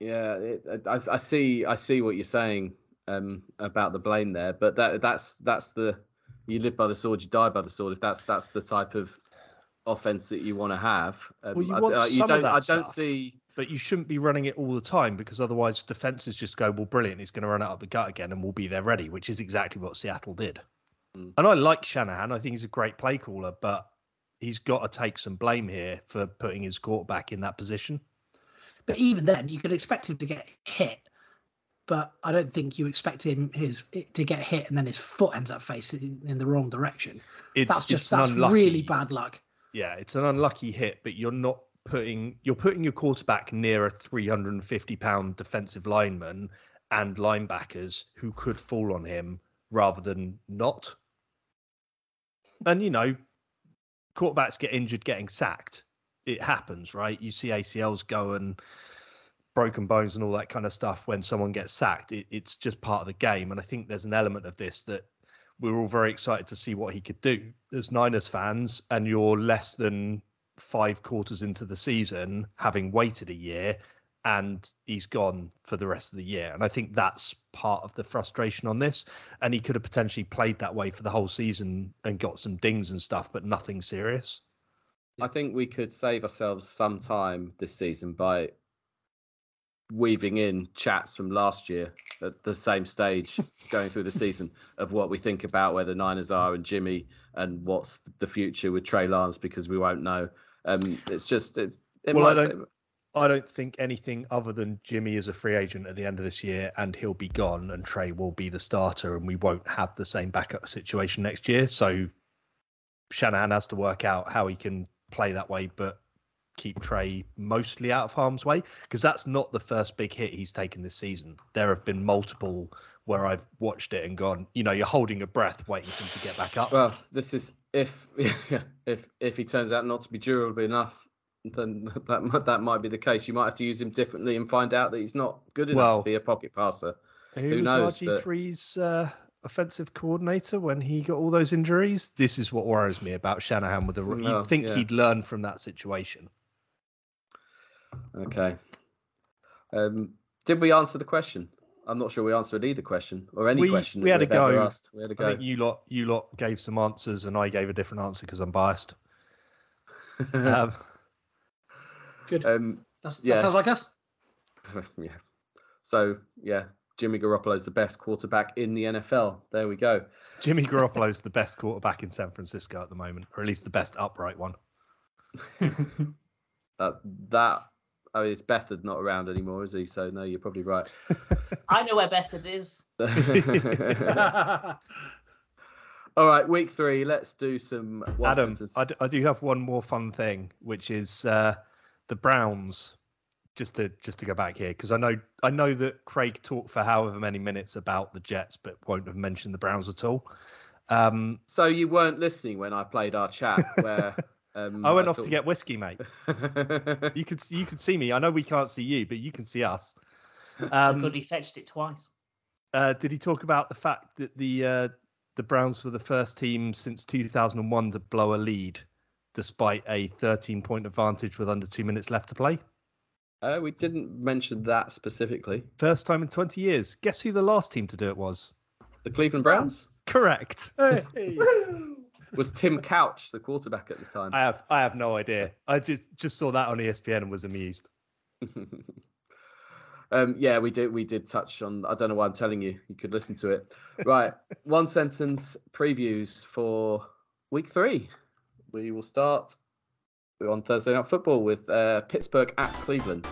Yeah, it, I, I see. I see what you're saying um, about the blame there, but that that's that's the you live by the sword, you die by the sword. If that's that's the type of offense that you want to have, um, Well, you I- want uh, you some of don't. that I don't stuff. see. But you shouldn't be running it all the time because otherwise defenses just go, well, brilliant, he's going to run it up the gut again and we'll be there ready, which is exactly what Seattle did. Mm. And I like Shanahan. I think he's a great play caller, but he's got to take some blame here for putting his quarterback in that position. But even then, you could expect him to get hit. But I don't think you expect him his to get hit and then his foot ends up facing in the wrong direction. It's That's just it's that's unlucky- really bad luck. Yeah, it's an unlucky hit, but you're not putting you're putting your quarterback near a 350 pound defensive lineman and linebackers who could fall on him rather than not. And you know, quarterbacks get injured getting sacked. It happens, right? You see ACLs go and broken bones and all that kind of stuff when someone gets sacked. It, it's just part of the game. And I think there's an element of this that we we're all very excited to see what he could do as Niners fans, and you're less than five quarters into the season, having waited a year, and he's gone for the rest of the year. And I think that's part of the frustration on this. And he could have potentially played that way for the whole season and got some dings and stuff, but nothing serious. I think we could save ourselves some time this season by weaving in chats from last year at the same stage going through the season of what we think about where the Niners are and Jimmy and what's the future with Trey Lance because we won't know. Um, it's just it's it Well, I don't- I don't think anything other than Jimmy is a free agent at the end of this year and he'll be gone and Trey will be the starter and we won't have the same backup situation next year. So Shanahan has to work out how he can play that way, but keep Trey mostly out of harm's way because that's not the first big hit he's taken this season. There have been multiple where I've watched it and gone, you know, you're holding your breath waiting for him to get back up. Well, this is if if if he turns out not to be durable enough, then that might, that might be the case. You might have to use him differently and find out that he's not good enough Well, to be a pocket passer. Who, who was knows, but- RG3's uh, offensive coordinator when he got all those injuries? This is what worries me about Shanahan with the. You'd Well, think yeah. he'd learn from that situation. Okay. Um, did we answer the question? I'm not sure we answered either question or any We- question. we that had a we've ever go. Asked. We had a go. think you lot, you lot gave some answers, and I gave a different answer because I'm biased. Um, Good. um, That's, yeah. That sounds like us. yeah. So yeah, Jimmy Garoppolo is the best quarterback in the NFL. There we go. Jimmy Garoppolo is the best quarterback in San Francisco at the moment, or at least the best upright one. That that. I mean, it's Beathard not around anymore, is he? So no, you're probably right. I know where Beathard is. All right, week three. Let's do some. one Adam, sentence- I, d- I do have one more fun thing, which is uh, the Browns. Just to just to go back here, because I know I know that Craig talked for however many minutes about the Jets, but won't have mentioned the Browns at all. Um, So you weren't listening when I played our chat where um, I went off to get whiskey, mate. You could you could see me. I know we can't see you, but you can see us. Um, Um, he fetched it twice. uh, did he talk about the fact that the uh, the Browns were the first team since 2001 to blow a lead, despite a 13 point advantage with under two minutes left to play? Uh, we didn't mention that specifically. First time in 20 years. Guess who the last team to do it was? The Cleveland Browns Correct. was Tim Couch, the quarterback at the time. I have I have no idea. I just just saw that on ESPN and was amused. um, yeah, we did. We did touch on. I don't know why I'm telling you. You could listen to it. Right, one sentence previews for week three. We will start on Thursday Night Football with uh, Pittsburgh at Cleveland.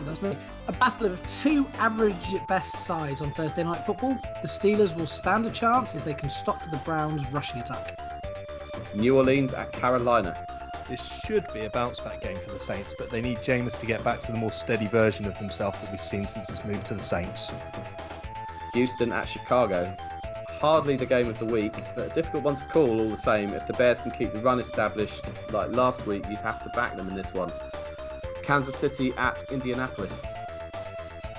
That's me. A battle of two average at best sides on Thursday night football. The Steelers will stand a chance if they can stop the Browns' rushing attack. New Orleans at Carolina. This should be a bounce back game for the Saints, but they need Jameis to get back to the more steady version of himself that we've seen since his move to the Saints. Houston at Chicago. Hardly the game of the week, but a difficult one to call all the same. If the Bears can keep the run established like last week, you'd have to back them in this one. Kansas City at Indianapolis.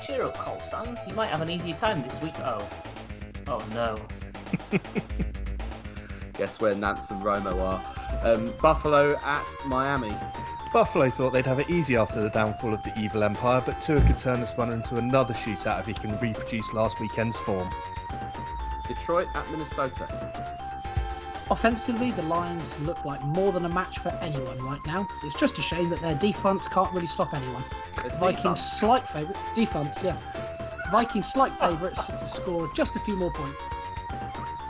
Cheer up, Colts fans. You might have an easier time this week. Oh. Oh no. Guess where Nance and Romo are. Um, Buffalo at Miami. Buffalo thought they'd have it easy after the downfall of the evil empire, but Tua could turn this one into another shootout if he can reproduce last weekend's form. Detroit at Minnesota. Offensively, the Lions look like more than a match for anyone right now. It's just a shame that their defense can't really stop anyone. Their Vikings slight favourite defense, yeah. Vikings slight favourites to score just a few more points.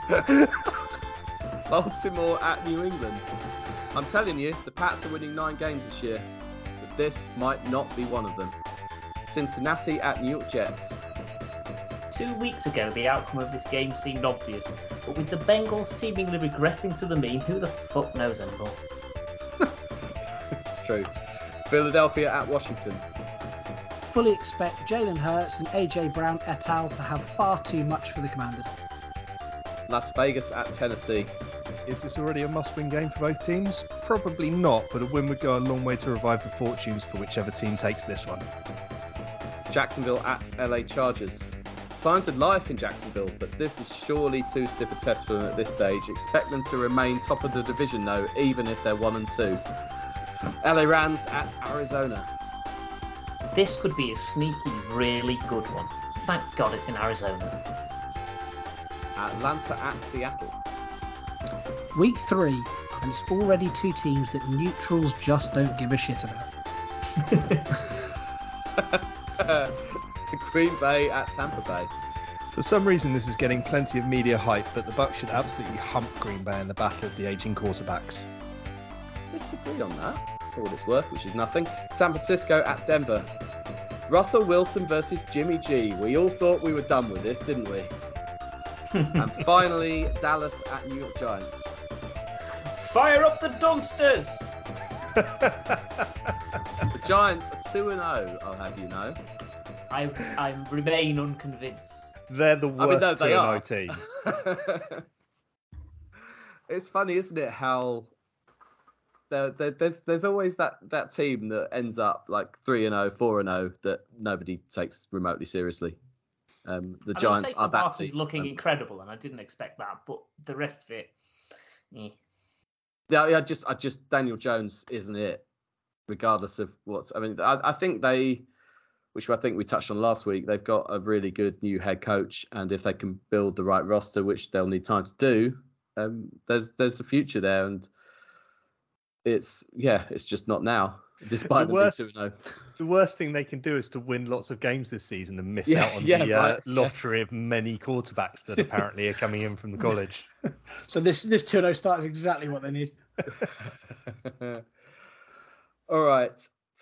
Baltimore at New England. I'm telling you, the Pats are winning nine games this year, but this might not be one of them. Cincinnati at New York Jets. Two weeks ago, the outcome of this game seemed obvious, but with the Bengals seemingly regressing to the mean, who the fuck knows anymore? True. Philadelphia at Washington. Fully expect Jalen Hurts and AJ Brown et al. to have far too much for the Commanders. Las Vegas at Tennessee. Is this already a must win game for both teams? Probably not, but a win would go a long way to revive the fortunes for whichever team takes this one. Jacksonville at LA Chargers. Signs of life in Jacksonville, but this is surely too stiff a test for them at this stage. Expect them to remain top of the division though, even if they're one and two. LA Rams at Arizona. This could be a sneaky, really good one. Thank God it's in Arizona. Atlanta at Seattle. Week three, and it's already two teams that neutrals just don't give a shit about. Green Bay at Tampa Bay. For some reason, this is getting plenty of media hype, but the Bucs should absolutely hump Green Bay in the battle of the aging quarterbacks. Disagree on that, for what it's worth, which is nothing. San Francisco at Denver. Russell Wilson versus Jimmy G. We all thought we were done with this, didn't we? and finally, Dallas at New York Giants. Fire up the Dunsters! The Giants are 2 0, I'll have you know. I I remain unconvinced. They're the I mean, worst no, they 2 are. team. it's funny, isn't it? How there, there, there's there's always that that team that ends up like three and 0, 4 and 0 that nobody takes remotely seriously. Um, the I Giants Saquon are that Barkley's team. looking Um, incredible, and I didn't expect that. But the rest of it, eh. yeah, yeah, just I just Daniel Jones isn't it, regardless of what's. I mean, I, I think they, which I think we touched on last week, they've got a really good new head coach, and if they can build the right roster, which they'll need time to do, um, there's there's a future there, and it's yeah, it's just not now, despite The the, worst- big two and oh. The worst thing they can do is to win lots of games this season and miss Yeah, out on yeah, the uh, right, yeah. lottery of many quarterbacks that apparently are coming in from the college. So this this 2-0 start is exactly what they need. All right,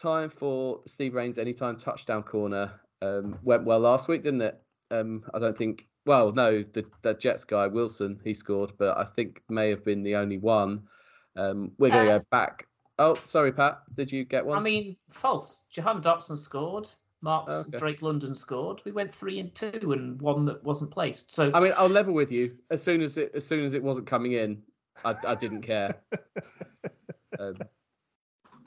time for Steve Rains anytime touchdown corner. Um, went well last week, didn't it? Um, I don't think. Well, no, the, the Jets guy Wilson he scored, but I think may have been the only one. Um, we're going to Uh, go back. Oh, sorry, Pat. Did you get one? I mean, false. Jahan Dotson scored. Mark Oh, okay. Drake London scored. We went three and two, and one that wasn't placed. So I mean, I'll level with you. As soon as it as soon as it wasn't coming in, I, I didn't care. um,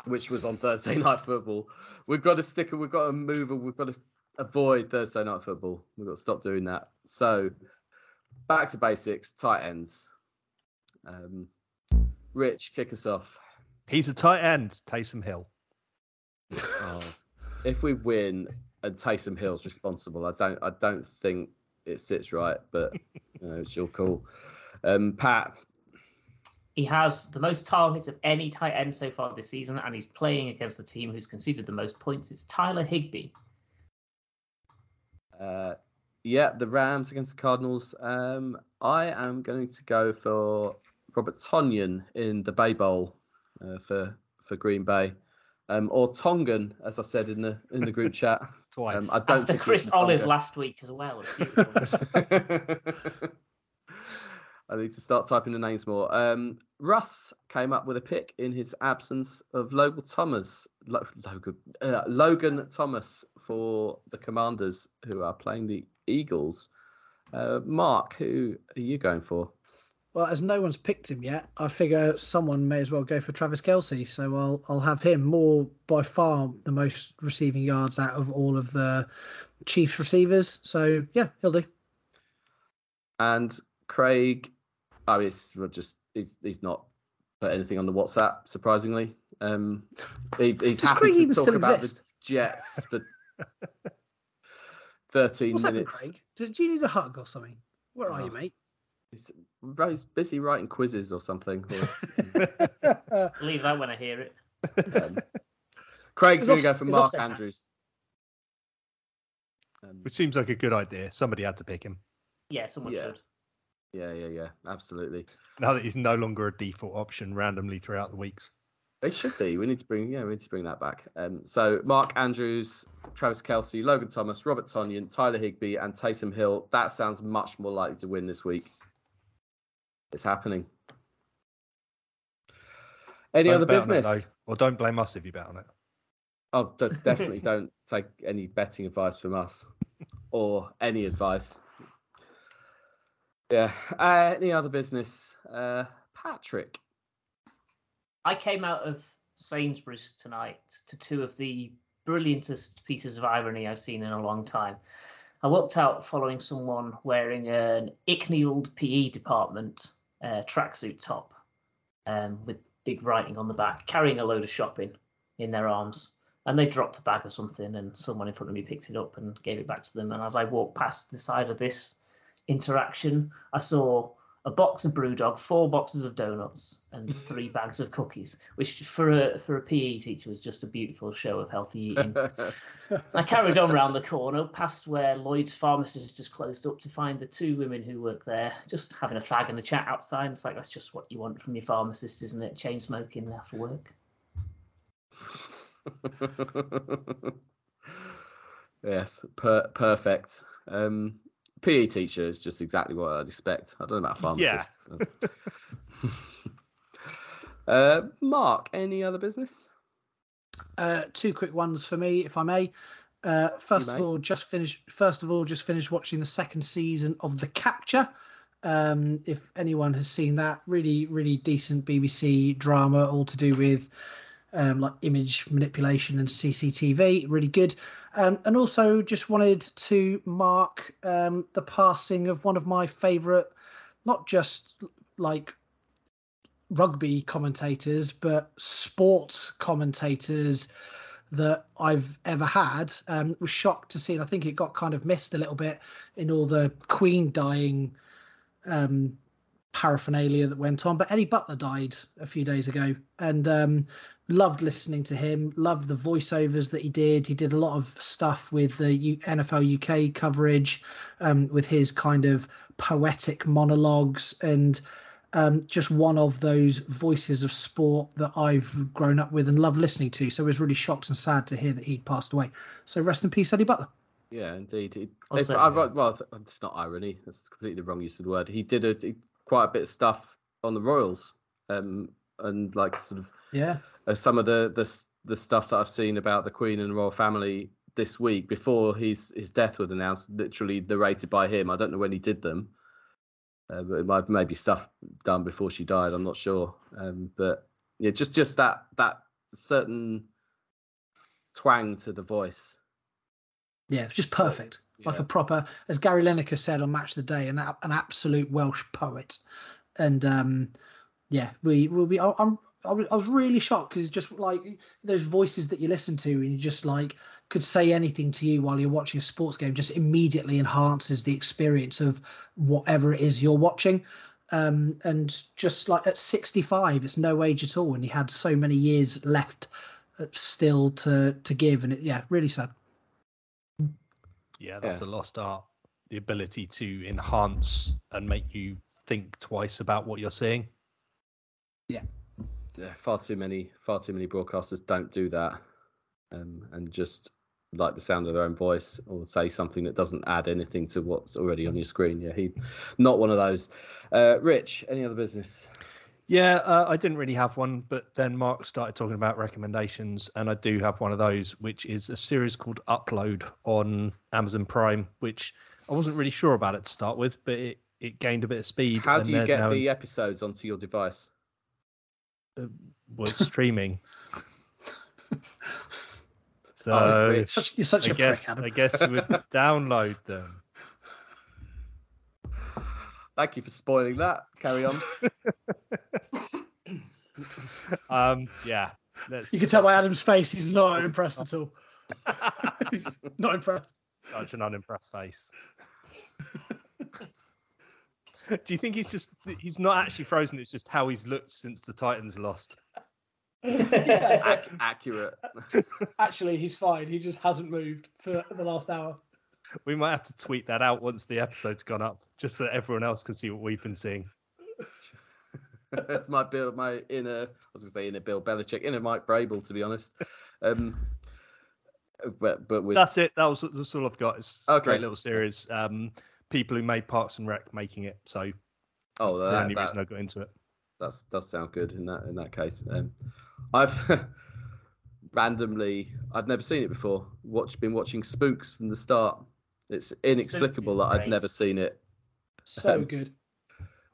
which was on Thursday night football. We've got to stick. We've got to move. We've got to avoid Thursday night football. We've got to stop doing that. So, back to basics. Tight ends. Um, Rich, kick us off. He's a tight end, Taysom Hill. Oh, if we win and Taysom Hill's responsible, I don't I don't think it sits right. But you know, it's your call. Um, Pat, He has the most targets of any tight end so far this season, and he's playing against the team who's conceded the most points. It's Tyler Higbee. uh, yeah, the Rams against the Cardinals. Um, I am going to go for Robert Tonyan in the Bay Bowl uh, for for Green Bay, um, or Tongan, as I said in the in the group chat. Twice. Um, I don't After Chris Olive last week as well. I need to start typing the names more. Um, Russ came up with a pick in his absence of Logan Thomas, Logan, uh, Logan Thomas for the Commanders, who are playing the Eagles. Uh, Mark, who are you going for? Well, as no one's picked him yet, I figure someone may as well go for Travis Kelce. So I'll I'll have him more by far the most receiving yards out of all of the Chiefs receivers. So yeah, he'll do. And Craig, oh, it's well, just he's he's not put anything on the WhatsApp. Surprisingly, um, he, he's Does happy Craig to even talk still about exist? the Jets for thirteen What's happened, minutes. Craig? Do, do you need a hug or something? Where are you, Oh. mate? He's, he's busy writing quizzes or something. or- Leave that when I hear it. um, Craig's He's going to go for Mark. Andrews. Um, Which seems like a good idea. Somebody had to pick him. Yeah, someone Yeah. should. Yeah, yeah, yeah, absolutely. Now that he's no longer a default option randomly throughout the weeks. They should be. We need to bring, yeah, we need to bring that back. Um, so Mark Andrews, Travis Kelce, Logan Thomas, Robert Tonyan, Tyler Higbee, and Taysom Hill. That sounds much more likely to win this week. It's happening. Any Don't other it, business? though, or don't blame us if you bet on it. Oh, de- definitely don't take any betting advice from us or any advice. Yeah. Uh, any other business? Uh, Patrick. I came out of Sainsbury's tonight to two of the brilliantest pieces of irony I've seen in a long time. I walked out following someone wearing an Icknield PE department uh, tracksuit top um, with big writing on the back, carrying a load of shopping in their arms. And they dropped a bag or something, and someone in front of me picked it up and gave it back to them. And as I walked past the side of this interaction, I saw a box of BrewDog, four boxes of donuts, and three bags of cookies, which for a for a PE teacher was just a beautiful show of healthy eating. I carried on round the corner, past where Lloyd's pharmacist just closed up to find the two women who work there, just having a fag in the chat outside. It's like that's just what you want from your pharmacist, isn't it? Chain smoking after work. yes, per- perfect. Um, PE teacher is just exactly what I'd expect. I don't know about a Yeah. pharmacist. uh, Mark, any other business? Uh, two quick ones for me, if I may. Uh, first of may. all, just finished. First of all, just finished watching the second season of The Capture. Um, if anyone has seen that, really, really decent BBC drama, all to do with um, like image manipulation and CCTV. Really good. Um, and also, just wanted to mark um, the passing of one of my favourite, not just like rugby commentators, but sports commentators that I've ever had. Um, was shocked to see, and I think it got kind of missed a little bit in all the Queen dying um, paraphernalia that went on. But Eddie Butler died a few days ago, and um, loved listening to him. Loved the voiceovers that he did. He did a lot of stuff with the U- NFL UK coverage, um, with his kind of poetic monologues and um, just one of those voices of sport that I've grown up with and love listening to. So I was really shocked and sad to hear that he'd passed away. So rest in peace, Eddie Butler. Yeah, indeed. He, Also- I've got, well, it's not irony. That's completely the wrong use of the word. He did a, quite a bit of stuff on the Royals, um, and like sort of Yeah. uh, some of the, the the stuff that I've seen about the Queen and the royal family this week before his his death was announced, literally narrated by him. I don't know when he did them, uh, but it might maybe stuff done before she died. I'm not sure, um, but yeah, just just that that certain twang to the voice. Yeah, it's just perfect. Like a proper, as Gary Lineker said on Match of the Day, an, an absolute Welsh poet. And um, yeah, we will be. I'm. I was, I was really shocked because it's just like those voices that you listen to, and you just like could say anything to you while you're watching a sports game just immediately enhances the experience of whatever it is you're watching. Um, and just like at 65, it's no age at all, and he had so many years left uh, still to to give, and it, yeah, really sad. Yeah, that's Yeah. a lost art. The ability to enhance and make you think twice about what you're seeing. yeah, far too many far too many broadcasters don't do that um, and just like the sound of their own voice or say something that doesn't add anything to what's already on your screen. Yeah he not one of those. Uh, rich any other business? Yeah, uh, I didn't really have one, but then Mark started talking about recommendations, and I do have one of those, which is a series called Upload on Amazon Prime, which I wasn't really sure about it to start with, but it, it gained a bit of speed. how do you get the episodes onto your device well, it's streaming? so Oh, Such, you're such I a guess prick, I guess you would download them. thank you for spoiling that carry on Um, yeah, let's You can tell by Adam's face he's not impressed at all. He's not impressed. such an unimpressed face. Do you think he's just he's not actually frozen? It's just how he's looked since the Titans lost. Yeah. Ac- accurate Actually, he's fine. He just hasn't moved for the last hour. We might have to tweet that out once the episode's gone up, just so everyone else can see what we've been seeing. That's my Bill, my inner. I was going to say inner Bill Belichick, inner Mike Vrabel, to be honest. Um, but but with That's it. That was that's all I've got. It's a great little series. Um, people who made Parks and Rec making it, so oh, that's the only that, reason I got into it. that's does sound good in that in that case. Um, I've randomly, I've never seen it before. Watch, been watching Spooks from the start. It's inexplicable is that I've never seen it. So Um, good.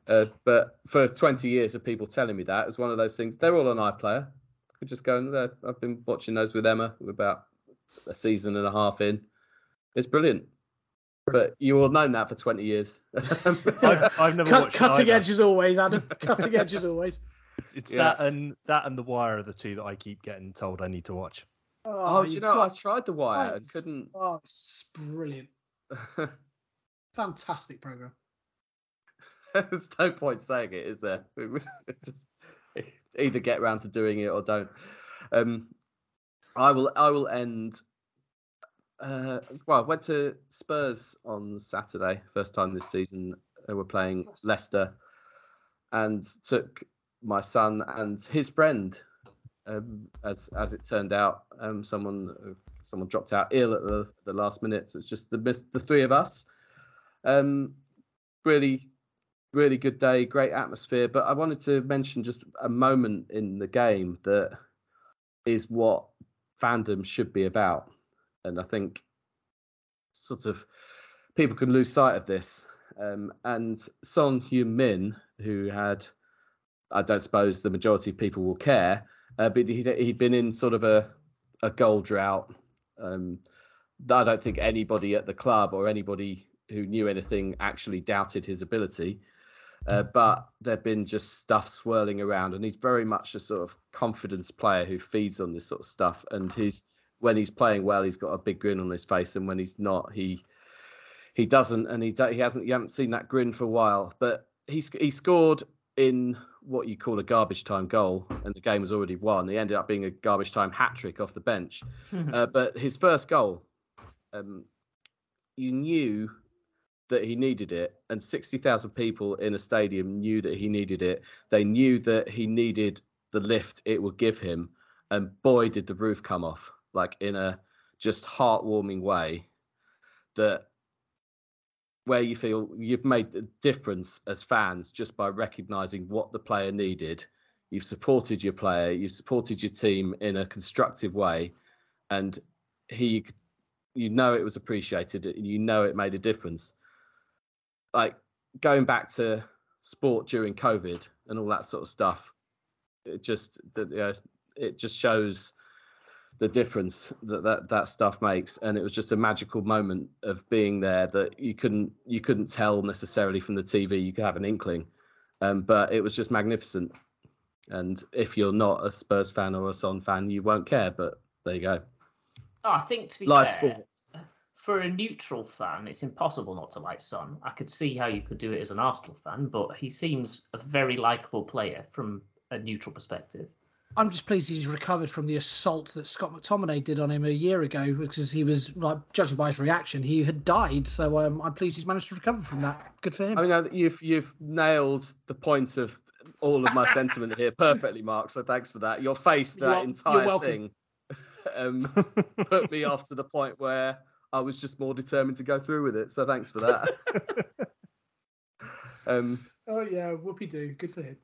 Uh, but for 20 years of people telling me that, it was one of those things. They're all on iPlayer. Could just go in there. I've been watching those with Emma. We're about a season and a half in. It's brilliant. But you all known that for 20 years. I've, I've never Cut, watched cutting either. edge as always, Adam. cutting edge as always. It's Yeah. that and that and The Wire are the two that I keep getting told I need to watch. oh, do you know, I tried The Wire and couldn't. Oh, it's brilliant. Fantastic program. There's no point saying it, is there? Just either get round to doing it or don't. Um, I will. I will end. Uh, well, I went to Spurs on Saturday, first time this season. They were playing Leicester, and took my son and his friend. Um, as as it turned out, um, someone uh, someone dropped out ill at the, the last minute. So it's just the the three of us. Um, really really good day, great atmosphere. But I wanted to mention just a moment in the game that is what fandom should be about. And I think sort of people can lose sight of this. Um, and Son Heung Min, who had, I don't suppose the majority of people will care, uh, but he'd, he'd been in sort of a, a goal drought. Um, I don't think anybody at the club or anybody who knew anything actually doubted his ability. Uh, but there'd been just stuff swirling around, and he's very much a sort of confidence player who feeds on this sort of stuff. And he's when he's playing well, he's got a big grin on his face, and when he's not, he he doesn't, and he do- he hasn't. You haven't seen that grin for a while. But he's he scored in what you call a garbage time goal, and the game was already won. He ended up being a garbage time hat trick off the bench. Uh, but his first goal, um, you knew that he needed it, and 60,000 people in a stadium knew that he needed it. They knew that he needed the lift it would give him, and boy, did the roof come off like in a just heartwarming way that where you feel you've made the difference as fans just by recognizing what the player needed. You've supported your player, you've supported your team in a constructive way, and he, you know, it was appreciated, and you know, it made a difference. Like going back to sport during COVID and all that sort of stuff, it just that you know, it just shows the difference that, that that stuff makes and it was just a magical moment of being there that you couldn't you couldn't tell necessarily from the tv you could have an inkling um, but it was just magnificent and if you're not a spurs fan or a son fan you won't care but there you go Oh, I think to be live fair, sport. for a neutral fan, it's impossible not to like Son. I could see how you could do it as an Arsenal fan, but he seems a very likable player from a neutral perspective. I'm just pleased he's recovered from the assault that Scott McTominay did on him a year ago because he was like judging by his reaction, he had died. So um, I'm pleased he's managed to recover from that. Good for him. I mean, you've you've nailed the point of all of my sentiment here perfectly, Mark. So thanks for that. Your face, You're that you're entire thing, um, put me off to the point where I was just more determined to go through with it. So thanks for that. um, oh yeah, whoopee doo. Good for him.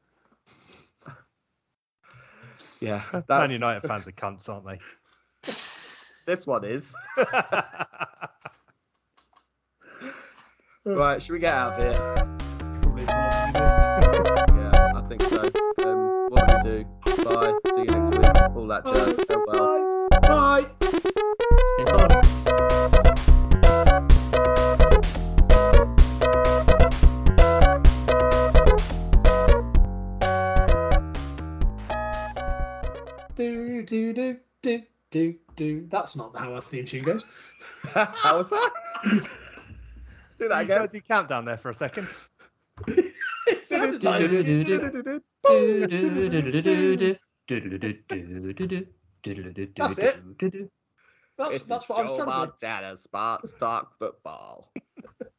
Yeah, Man that's, United fans are cunts, aren't they? this one is right. Should we get out of here? Yeah, I think so. Um, what do we do? Bye. See you next week. All that jazz. Farewell. Bye. Bye. It's Do do do do do. That's not how our theme tune goes. How was that? do that again. do countdown there for a second. it sounded like That's This that's is what I was Joe trying to do. Montana Sparks Talk Football.